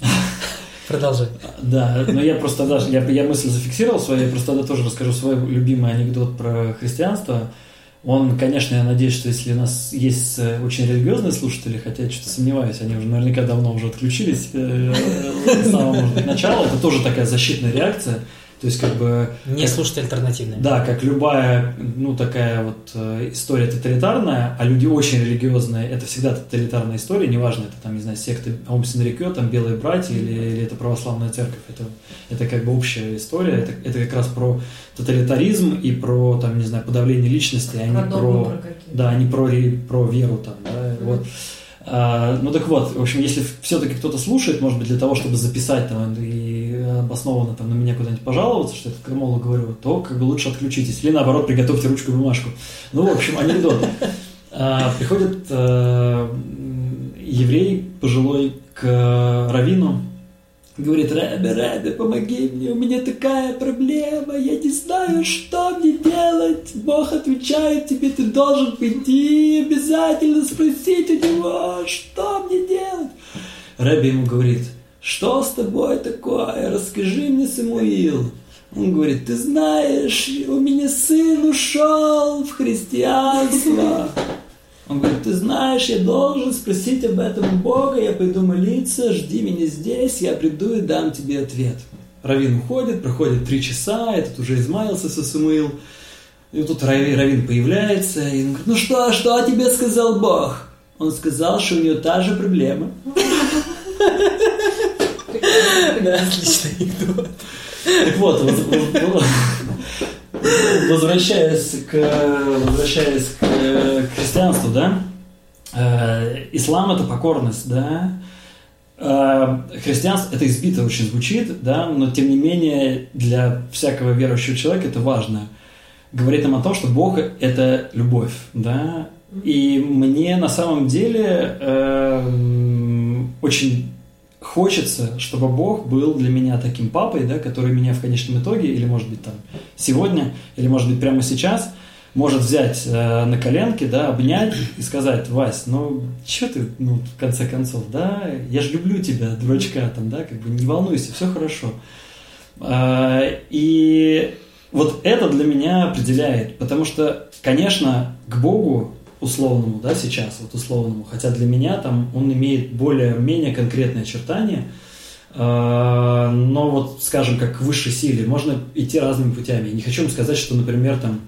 Продолжай. Да, но я просто даже, я, я мысль зафиксировал свою, я просто тогда тоже расскажу свой любимый анекдот про христианство. Он, конечно, я надеюсь, что если у нас есть э, очень религиозные слушатели, хотя я что-то сомневаюсь, они уже наверняка давно уже отключились э, с самого, может быть, начала, это тоже такая защитная реакция. То есть, как бы... Не как- слушать альтернативные. Да, как любая, ну, такая вот э, история тоталитарная, а люди очень религиозные, это всегда тоталитарная история, неважно, это там, не знаю, секта Аум Синрикё, там Белые братья или, или это православная церковь, это, это как бы общая история, это, это как раз про тоталитаризм и про, там, не знаю, подавление личности, а не Про про... Да, не про, про веру там, да, Мгм. вот. А, ну так вот, в общем, если все-таки кто-то слушает, может быть, для того, чтобы записать там и обоснованно там на меня куда-нибудь пожаловаться, что я тут крамолу говорю, то как бы лучше отключитесь. Или наоборот, приготовьте ручку и бумажку. Ну, в общем, анекдот. А, Приходит э, еврей пожилой к равину Говорит, Рэбе, Рэбе, помоги мне, у меня такая проблема, я не знаю, что мне делать. Бог отвечает тебе, ты должен пойти, обязательно спросить у него, что мне делать. Рэбе ему говорит, что с тобой такое, расскажи мне, Самуил. Он говорит, ты знаешь, у меня сын ушел в христианство. Он говорит, ты знаешь, я должен спросить об этом Бога, я пойду молиться, жди меня здесь, я приду и дам тебе ответ. Равин уходит, проходит три часа, этот уже измаялся со Самуил. И тут Равин появляется, и он говорит, ну что, что тебе сказал Бог? Он сказал, что у него та же проблема. Да, отличный анекдот. Вот, возвращаясь к, возвращаясь к, к христианству, да, э, ислам это покорность, да, э, христианство это избито очень звучит, да, но тем не менее для всякого верующего человека это важно. Говорит нам о том, что Бог это любовь, да, и мне на самом деле э, очень хочется, чтобы Бог был для меня таким папой, да, который меня в конечном итоге, или может быть там сегодня, или может быть прямо сейчас, может взять э, на коленки, да, обнять и сказать, Вась, ну, что ты, ну, в конце концов, да, я же люблю тебя, дурачка, там, да, как бы не волнуйся, все хорошо. Э, и вот это для меня определяет, потому что, конечно, к Богу условному, да, сейчас, вот условному, хотя для меня там он имеет более-менее конкретные очертания, а, но вот, скажем, как к высшей силе, можно идти разными путями. Я не хочу вам сказать, что, например, там,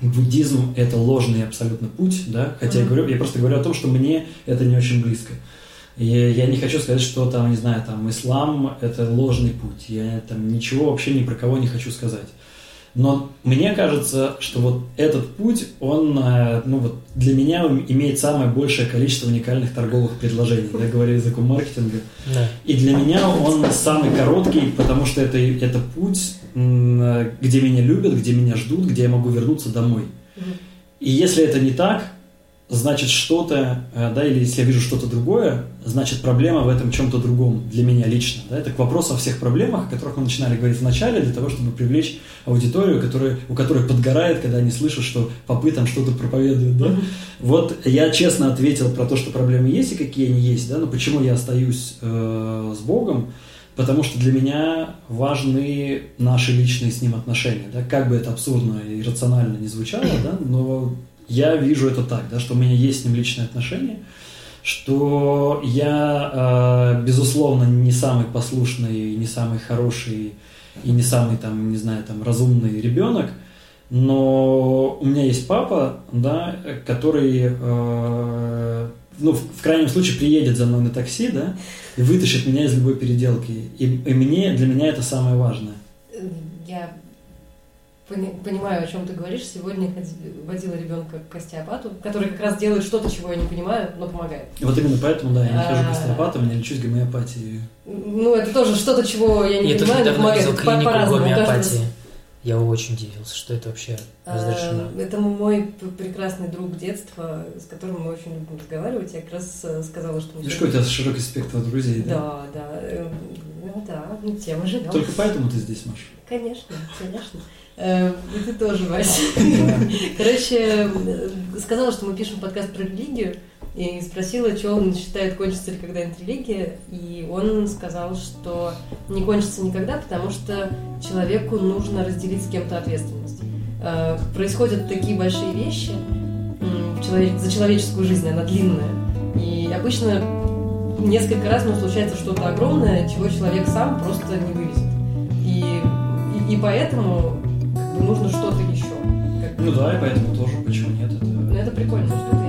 буддизм – это ложный абсолютно путь, да, хотя mm-hmm. я, говорю, я просто говорю о том, что мне это не очень близко. И я не хочу сказать, что там, не знаю, там, ислам – это ложный путь. Я там ничего вообще ни про кого не хочу сказать. Но мне кажется, что вот этот путь, он, э, ну вот для меня имеет самое большее количество уникальных торговых предложений, да, говоря языком маркетинга. Да. И для меня он самый короткий, потому что это, это путь, где меня любят, где меня ждут, где я могу вернуться домой. И если это не так, значит что-то, э, да, или если я вижу что-то другое, значит проблема в этом чем-то другом для меня лично. Да? Это к вопросу о всех проблемах, о которых мы начинали говорить в начале, для того, чтобы привлечь аудиторию, которая, у которой подгорает, когда они слышат, что попы там что-то проповедуют. Да? Вот я честно ответил про то, что проблемы есть и какие они есть, да, но почему я остаюсь э, с Богом, потому что для меня важны наши личные с Ним отношения. Да? Как бы это абсурдно и рационально не звучало, да? но я вижу это так, да, что у меня есть с ним личные отношения, что я, э, безусловно, не самый послушный, не самый хороший и не самый, там, не знаю, там, разумный ребенок, но у меня есть папа, да, который, э, ну, в, крайнем случае приедет за мной на такси, да, и вытащит меня из любой переделки. И, и мне, для меня это самое важное. Я понимаю, о чем ты говоришь. Сегодня водила ребенка к остеопату, который как раз делает что-то, чего я не понимаю, но помогает. Вот именно поэтому, да, я не хожу к а. остеопату, я лечусь гомеопатией. Ну, это тоже что-то, чего я не я понимаю, но помогает. Я клинику гомеопатии. Я очень удивился, что это вообще а, разрешено. Это мой прекрасный друг детства, с которым мы очень любим разговаривать. Я как раз э, сказала, что... Видишь, какой у тебя широкий спектр друзей, да? Да, да. Эм, ну да, ну, тема живем. Только поэтому ты здесь, Маша? Конечно, конечно. Э, и ты тоже, Вася. Короче, сказала, что мы пишем подкаст про религию, и спросила, что он считает, кончится ли когда-нибудь религия, и он сказал, что не кончится никогда, потому что человеку нужно разделить с кем-то ответственность. Э, происходят такие большие вещи за человеческую жизнь, она длинная, и обычно несколько раз ну, случается что-то огромное, чего человек сам просто не вывезет. И, и, и поэтому нужно что-то еще. Как... Ну да, и поэтому тоже, почему нет. Это, ну, это прикольно.